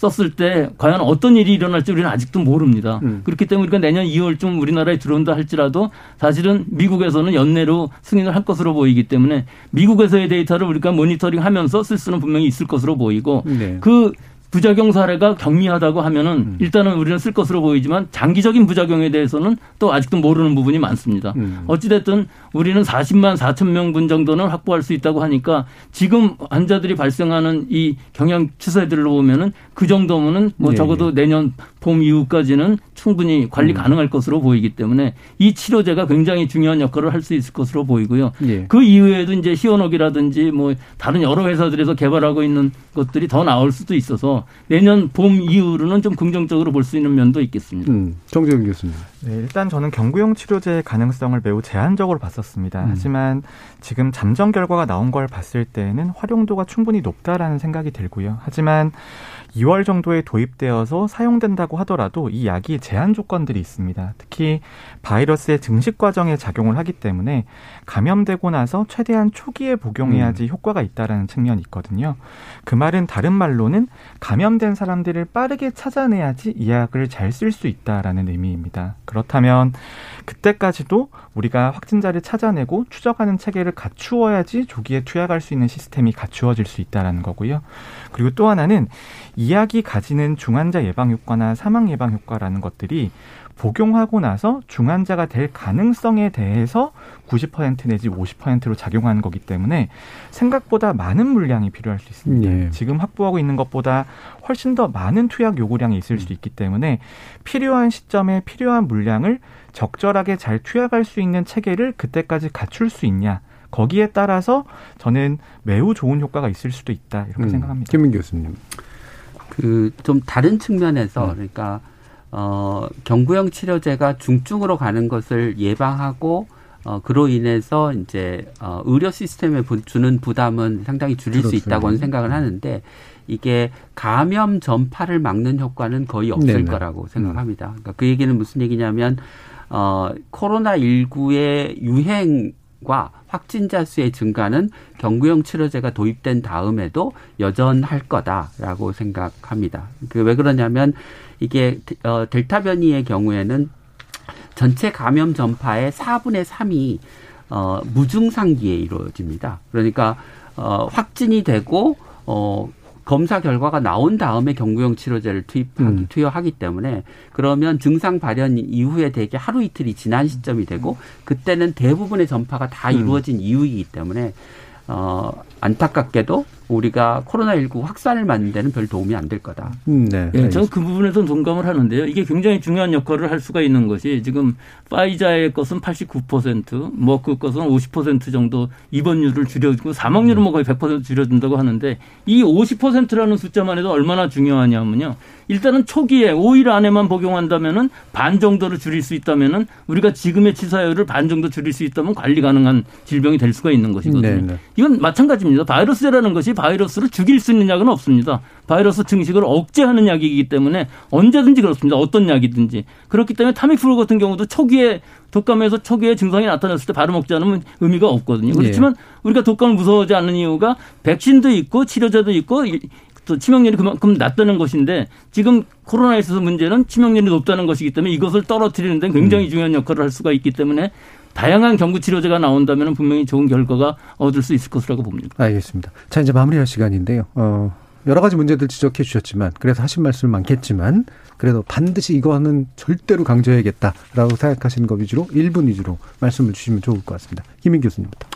썼을 때 과연 어떤 일이 일어날지 우리는 아직도 모릅니다. 음. 그렇기 때문에 우리가 내년 2월쯤 우리나라에 들어온다 할지라도 사실은 미국에서는 연내로 승인을 할 것으로 보이기 때문에 미국에서의 데이터를 우리가 모니터링하면서 쓸 수는 분명히 있을 것으로 보이고 네. 그 부작용 사례가 경미하다고 하면은 음. 일단은 우리는 쓸 것으로 보이지만 장기적인 부작용에 대해서는 또 아직도 모르는 부분이 많습니다. 음. 어찌됐든 우리는 40만 4천 명분 정도는 확보할 수 있다고 하니까 지금 환자들이 발생하는 이 경향 추세들을 보면은 그 정도면은 뭐 예, 적어도 예. 내년 봄 이후까지는 충분히 관리 음. 가능할 것으로 보이기 때문에 이 치료제가 굉장히 중요한 역할을 할 수 있을 것으로 보이고요. 예. 그 이후에도 이제 시원옥이라든지 뭐 다른 여러 회사들에서 개발하고 있는 것들이 더 나올 수도 있어서 내년 봄 이후로는 좀 긍정적으로 볼 수 있는 면도 있겠습니다. 음, 정재훈 교수님. 네, 일단 저는 경구용 치료제의 가능성을 매우 제한적으로 봤었습니다. 음. 하지만 지금 잠정 결과가 나온 걸 봤을 때는 활용도가 충분히 높다라는 생각이 들고요. 하지만 2월 정도에 도입되어서 사용된다고 하더라도 이 약이 제한 조건들이 있습니다. 특히 바이러스의 증식 과정에 작용을 하기 때문에 감염되고 나서 최대한 초기에 복용해야지 음. 효과가 있다라는 측면이 있거든요. 그 말은 다른 말로는 감염된 사람들을 빠르게 찾아내야지 이 약을 잘 쓸 수 있다라는 의미입니다. 그렇다면 그때까지도 우리가 확진자를 찾아내고 추적하는 체계를 갖추어야지 조기에 투약할 수 있는 시스템이 갖추어질 수 있다라는 거고요. 그리고 또 하나는 이 약이 가지는 중환자 예방 효과나 사망 예방 효과라는 것들이 복용하고 나서 중환자가 될 가능성에 대해서 90% 내지 50%로 작용하는 거기 때문에 생각보다 많은 물량이 필요할 수 있습니다. 네. 지금 확보하고 있는 것보다 훨씬 더 많은 투약 요구량이 있을 수 있기 때문에 필요한 시점에 필요한 물량을 적절하게 잘 투약할 수 있는 체계를 그때까지 갖출 수 있냐. 거기에 따라서 저는 매우 좋은 효과가 있을 수도 있다 이렇게 음, 생각합니다. 김민 교수님. 그 좀 다른 측면에서 음. 그러니까 어, 경구형 치료제가 중증으로 가는 것을 예방하고 어, 그로 인해서 이제 어, 의료 시스템에 주는 부담은 상당히 줄일 그렇죠. 수 있다고는 생각을 하는데 이게 감염 전파를 막는 효과는 거의 없을 네네. 거라고 생각합니다. 그러니까 그 얘기는 무슨 얘기냐면 어, 코로나 19의 유행 과 확진자 수의 증가는 경구형 치료제가 도입된 다음에도 여전할 거다라고 생각합니다. 그 왜 그러냐면 이게 어 델타 변이의 경우에는 전체 감염 전파의 4분의 3이 어 무증상기에 이루어집니다. 그러니까 어 확진이 되고 어 검사 결과가 나온 다음에 경구용 치료제를 투입하기, 음. 투여하기 때문에 그러면 증상 발현 이후에 대개 하루 이틀이 지난 시점이 되고 그때는 대부분의 전파가 다 음. 이루어진 음. 이후이기 때문에 어 안타깝게도 우리가 코로나19 확산을 막는 데는 별 도움이 안 될 거다. 음, 네. 예, 저는 그 부분에서 동감을 하는데요. 이게 굉장히 중요한 역할을 할 수가 있는 것이 지금 파이자의 것은 89%, 머크 것은 50% 정도 입원율을 줄여주고 사망률은 뭐 거의 100% 줄여준다고 하는데 이 50%라는 숫자만 해도 얼마나 중요하냐면요. 일단은 초기에 5일 안에만 복용한다면은 반 정도를 줄일 수 있다면은 우리가 지금의 치사율을 반 정도 줄일 수 있다면 관리 가능한 질병이 될 수가 있는 것이거든요. 네, 네. 이건 마찬가지입니다. 없습니다. 바이러스라는 것이 바이러스를 죽일 수 있는 약은 없습니다. 바이러스 증식을 억제하는 약이기 때문에 언제든지 그렇습니다. 어떤 약이든지. 그렇기 때문에 타미플루 같은 경우도 초기에 독감에서 초기에 증상이 나타났을 때 바로 먹지 않으면 의미가 없거든요. 그렇지만 예. 우리가 독감을 무서워하지 않는 이유가 백신도 있고 치료제도 있고 또 치명률이 그만큼 낮다는 것인데 지금 코로나에 있어서 문제는 치명률이 높다는 것이기 때문에 이것을 떨어뜨리는 데 굉장히 음. 중요한 역할을 할 수가 있기 때문에 다양한 경구 치료제가 나온다면 분명히 좋은 결과가 얻을 수 있을 것이라고 봅니다. 알겠습니다. 자 이제 마무리할 시간인데요. 어, 여러 가지 문제들 지적해 주셨지만 그래서 하신 말씀 많겠지만 그래도 반드시 이거는 절대로 강조해야겠다라고 생각하시는 것 위주로 1분 위주로 말씀을 주시면 좋을 것 같습니다. 김인 교수님부터.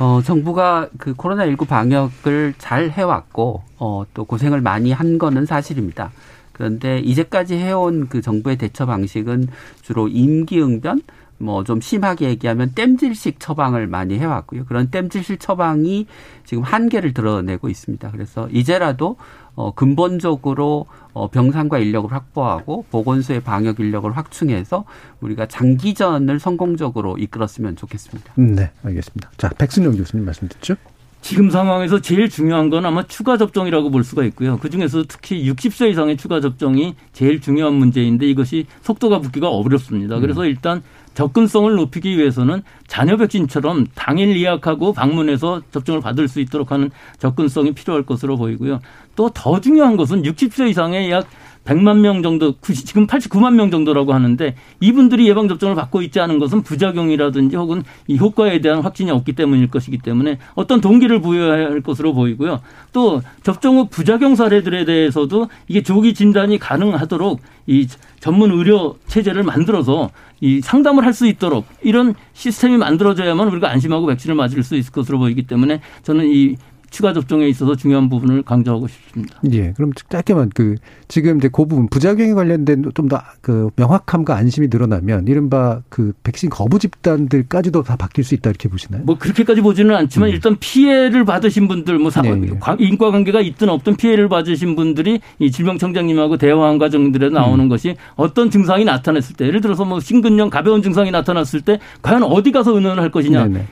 어, 정부가 그 코로나19 방역을 잘 해왔고, 어, 또 고생을 많이 한 거는 사실입니다. 그런데 이제까지 해온 그 정부의 대처 방식은 주로 임기응변, 뭐 좀 심하게 얘기하면 땜질식 처방을 많이 해왔고요. 그런 땜질식 처방이 지금 한계를 드러내고 있습니다. 그래서 이제라도 어 근본적으로 어 병상과 인력을 확보하고 보건소의 방역 인력을 확충해서 우리가 장기전을 성공적으로 이끌었으면 좋겠습니다. 네, 알겠습니다. 자, 백순영 교수님 말씀 듣죠? 지금 상황에서 제일 중요한 건 아마 추가 접종이라고 볼 수가 있고요. 그 중에서 특히 60세 이상의 추가 접종이 제일 중요한 문제인데 이것이 속도가 붙기가 어렵습니다. 그래서 음. 일단 접근성을 높이기 위해서는 자녀 백신처럼 당일 예약하고 방문해서 접종을 받을 수 있도록 하는 접근성이 필요할 것으로 보이고요. 또 더 중요한 것은 60세 이상의 약 100만 명 정도, 지금 89만 명 정도라고 하는데 이분들이 예방접종을 받고 있지 않은 것은 부작용이라든지 혹은 이 효과에 대한 확신이 없기 때문일 것이기 때문에 어떤 동기를 부여해야 할 것으로 보이고요. 또 접종 후 부작용 사례들에 대해서도 이게 조기 진단이 가능하도록 이 전문 의료 체제를 만들어서 이 상담을 할 수 있도록 이런 시스템이 만들어져야만 우리가 안심하고 백신을 맞을 수 있을 것으로 보이기 때문에 저는 이 추가 접종에 있어서 중요한 부분을 강조하고 싶습니다. 예. 그럼 짧게만 그 지금 이제 그 부분 부작용에 관련된 좀 더 그 명확함과 안심이 늘어나면 이른바 그 백신 거부 집단들까지도 다 바뀔 수 있다 이렇게 보시나요? 뭐 그렇게까지 보지는 않지만 음. 일단 피해를 받으신 분들 뭐 네, 네. 인과관계가 있든 없든 피해를 받으신 분들이 이 질병청장님하고 대화한 과정들에 나오는 음. 것이 어떤 증상이 나타났을 때 예를 들어서 뭐 심근염 가벼운 증상이 나타났을 때 과연 어디 가서 의논을 할 것이냐. 네네.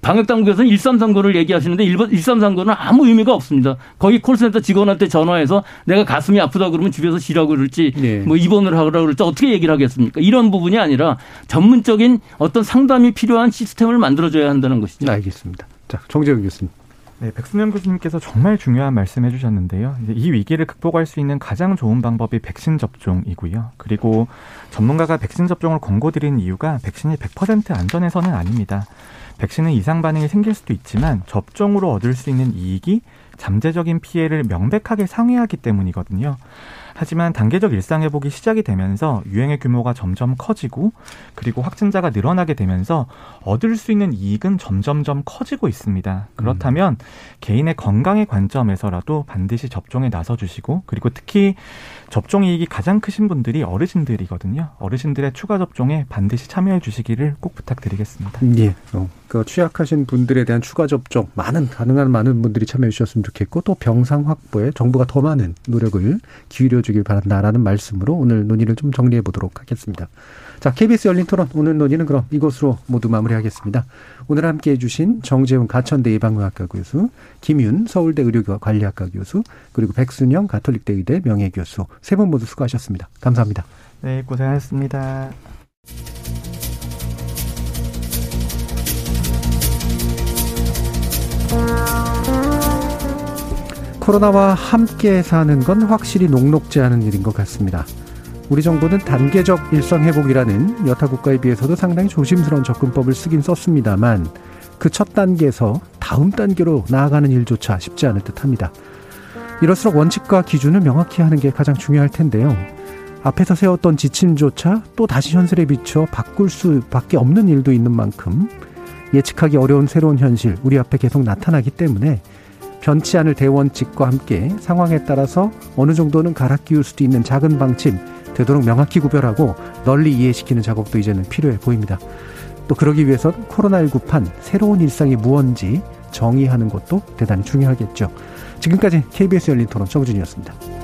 방역당국에서는 1339를 얘기하시는데 1339는 아무 의미가 없습니다. 거기 콜센터 직원한테 전화해서 내가 가슴이 아프다 그러면 집에서 쉬라고 그럴지 네. 뭐 입원을 하라고 그럴지 어떻게 얘기를 하겠습니까? 이런 부분이 아니라 전문적인 어떤 상담이 필요한 시스템을 만들어줘야 한다는 것이죠. 네, 알겠습니다. 자, 정재훈 교수님. 네, 백순영 교수님께서 정말 중요한 말씀 해주셨는데요. 이 위기를 극복할 수 있는 가장 좋은 방법이 백신 접종이고요. 그리고 전문가가 백신 접종을 권고드리는 이유가 백신이 100% 안전해서는 아닙니다. 백신은 이상 반응이 생길 수도 있지만 접종으로 얻을 수 있는 이익이 잠재적인 피해를 명백하게 상회하기 때문이거든요. 하지만 단계적 일상 회복이 시작이 되면서 유행의 규모가 점점 커지고 그리고 확진자가 늘어나게 되면서 얻을 수 있는 이익은 점점점 커지고 있습니다. 그렇다면 음. 개인의 건강의 관점에서라도 반드시 접종에 나서 주시고 그리고 특히 접종 이익이 가장 크신 분들이 어르신들이거든요. 어르신들의 추가 접종에 반드시 참여해 주시기를 꼭 부탁드리겠습니다. 예. 어, 그 취약하신 분들에 대한 추가 접종 많은 가능한 많은 분들이 참여해 주셨으면 좋겠고 또 병상 확보에 정부가 더 많은 노력을 기울여 주길 바란다라는 말씀으로 오늘 논의를 좀 정리해 보도록 하겠습니다. 자, KBS 열린 토론 오늘 논의는 그럼 이것으로 모두 마무리하겠습니다. 오늘 함께 해 주신 정재훈 가천대 예방의학과 교수, 김윤 서울대 의료관리학과 교수, 그리고 백순영 가톨릭대 의대 명예교수 세 분 모두 수고하셨습니다. 감사합니다. 네, 고생하셨습니다. 코로나와 함께 사는 건 확실히 녹록지 않은 일인 것 같습니다. 우리 정부는 단계적 일상 회복이라는 여타 국가에 비해서도 상당히 조심스러운 접근법을 쓰긴 썼습니다만 그 첫 단계에서 다음 단계로 나아가는 일조차 쉽지 않을 듯 합니다. 이럴수록 원칙과 기준을 명확히 하는 게 가장 중요할 텐데요. 앞에서 세웠던 지침조차 또 다시 현실에 비춰 바꿀 수밖에 없는 일도 있는 만큼 예측하기 어려운 새로운 현실 우리 앞에 계속 나타나기 때문에 변치 않을 대원칙과 함께 상황에 따라서 어느 정도는 갈아 끼울 수도 있는 작은 방침 되도록 명확히 구별하고 널리 이해시키는 작업도 이제는 필요해 보입니다. 또 그러기 위해선 코로나19 판 새로운 일상이 무언지 정의하는 것도 대단히 중요하겠죠. 지금까지 KBS 열린 토론 정준이었습니다.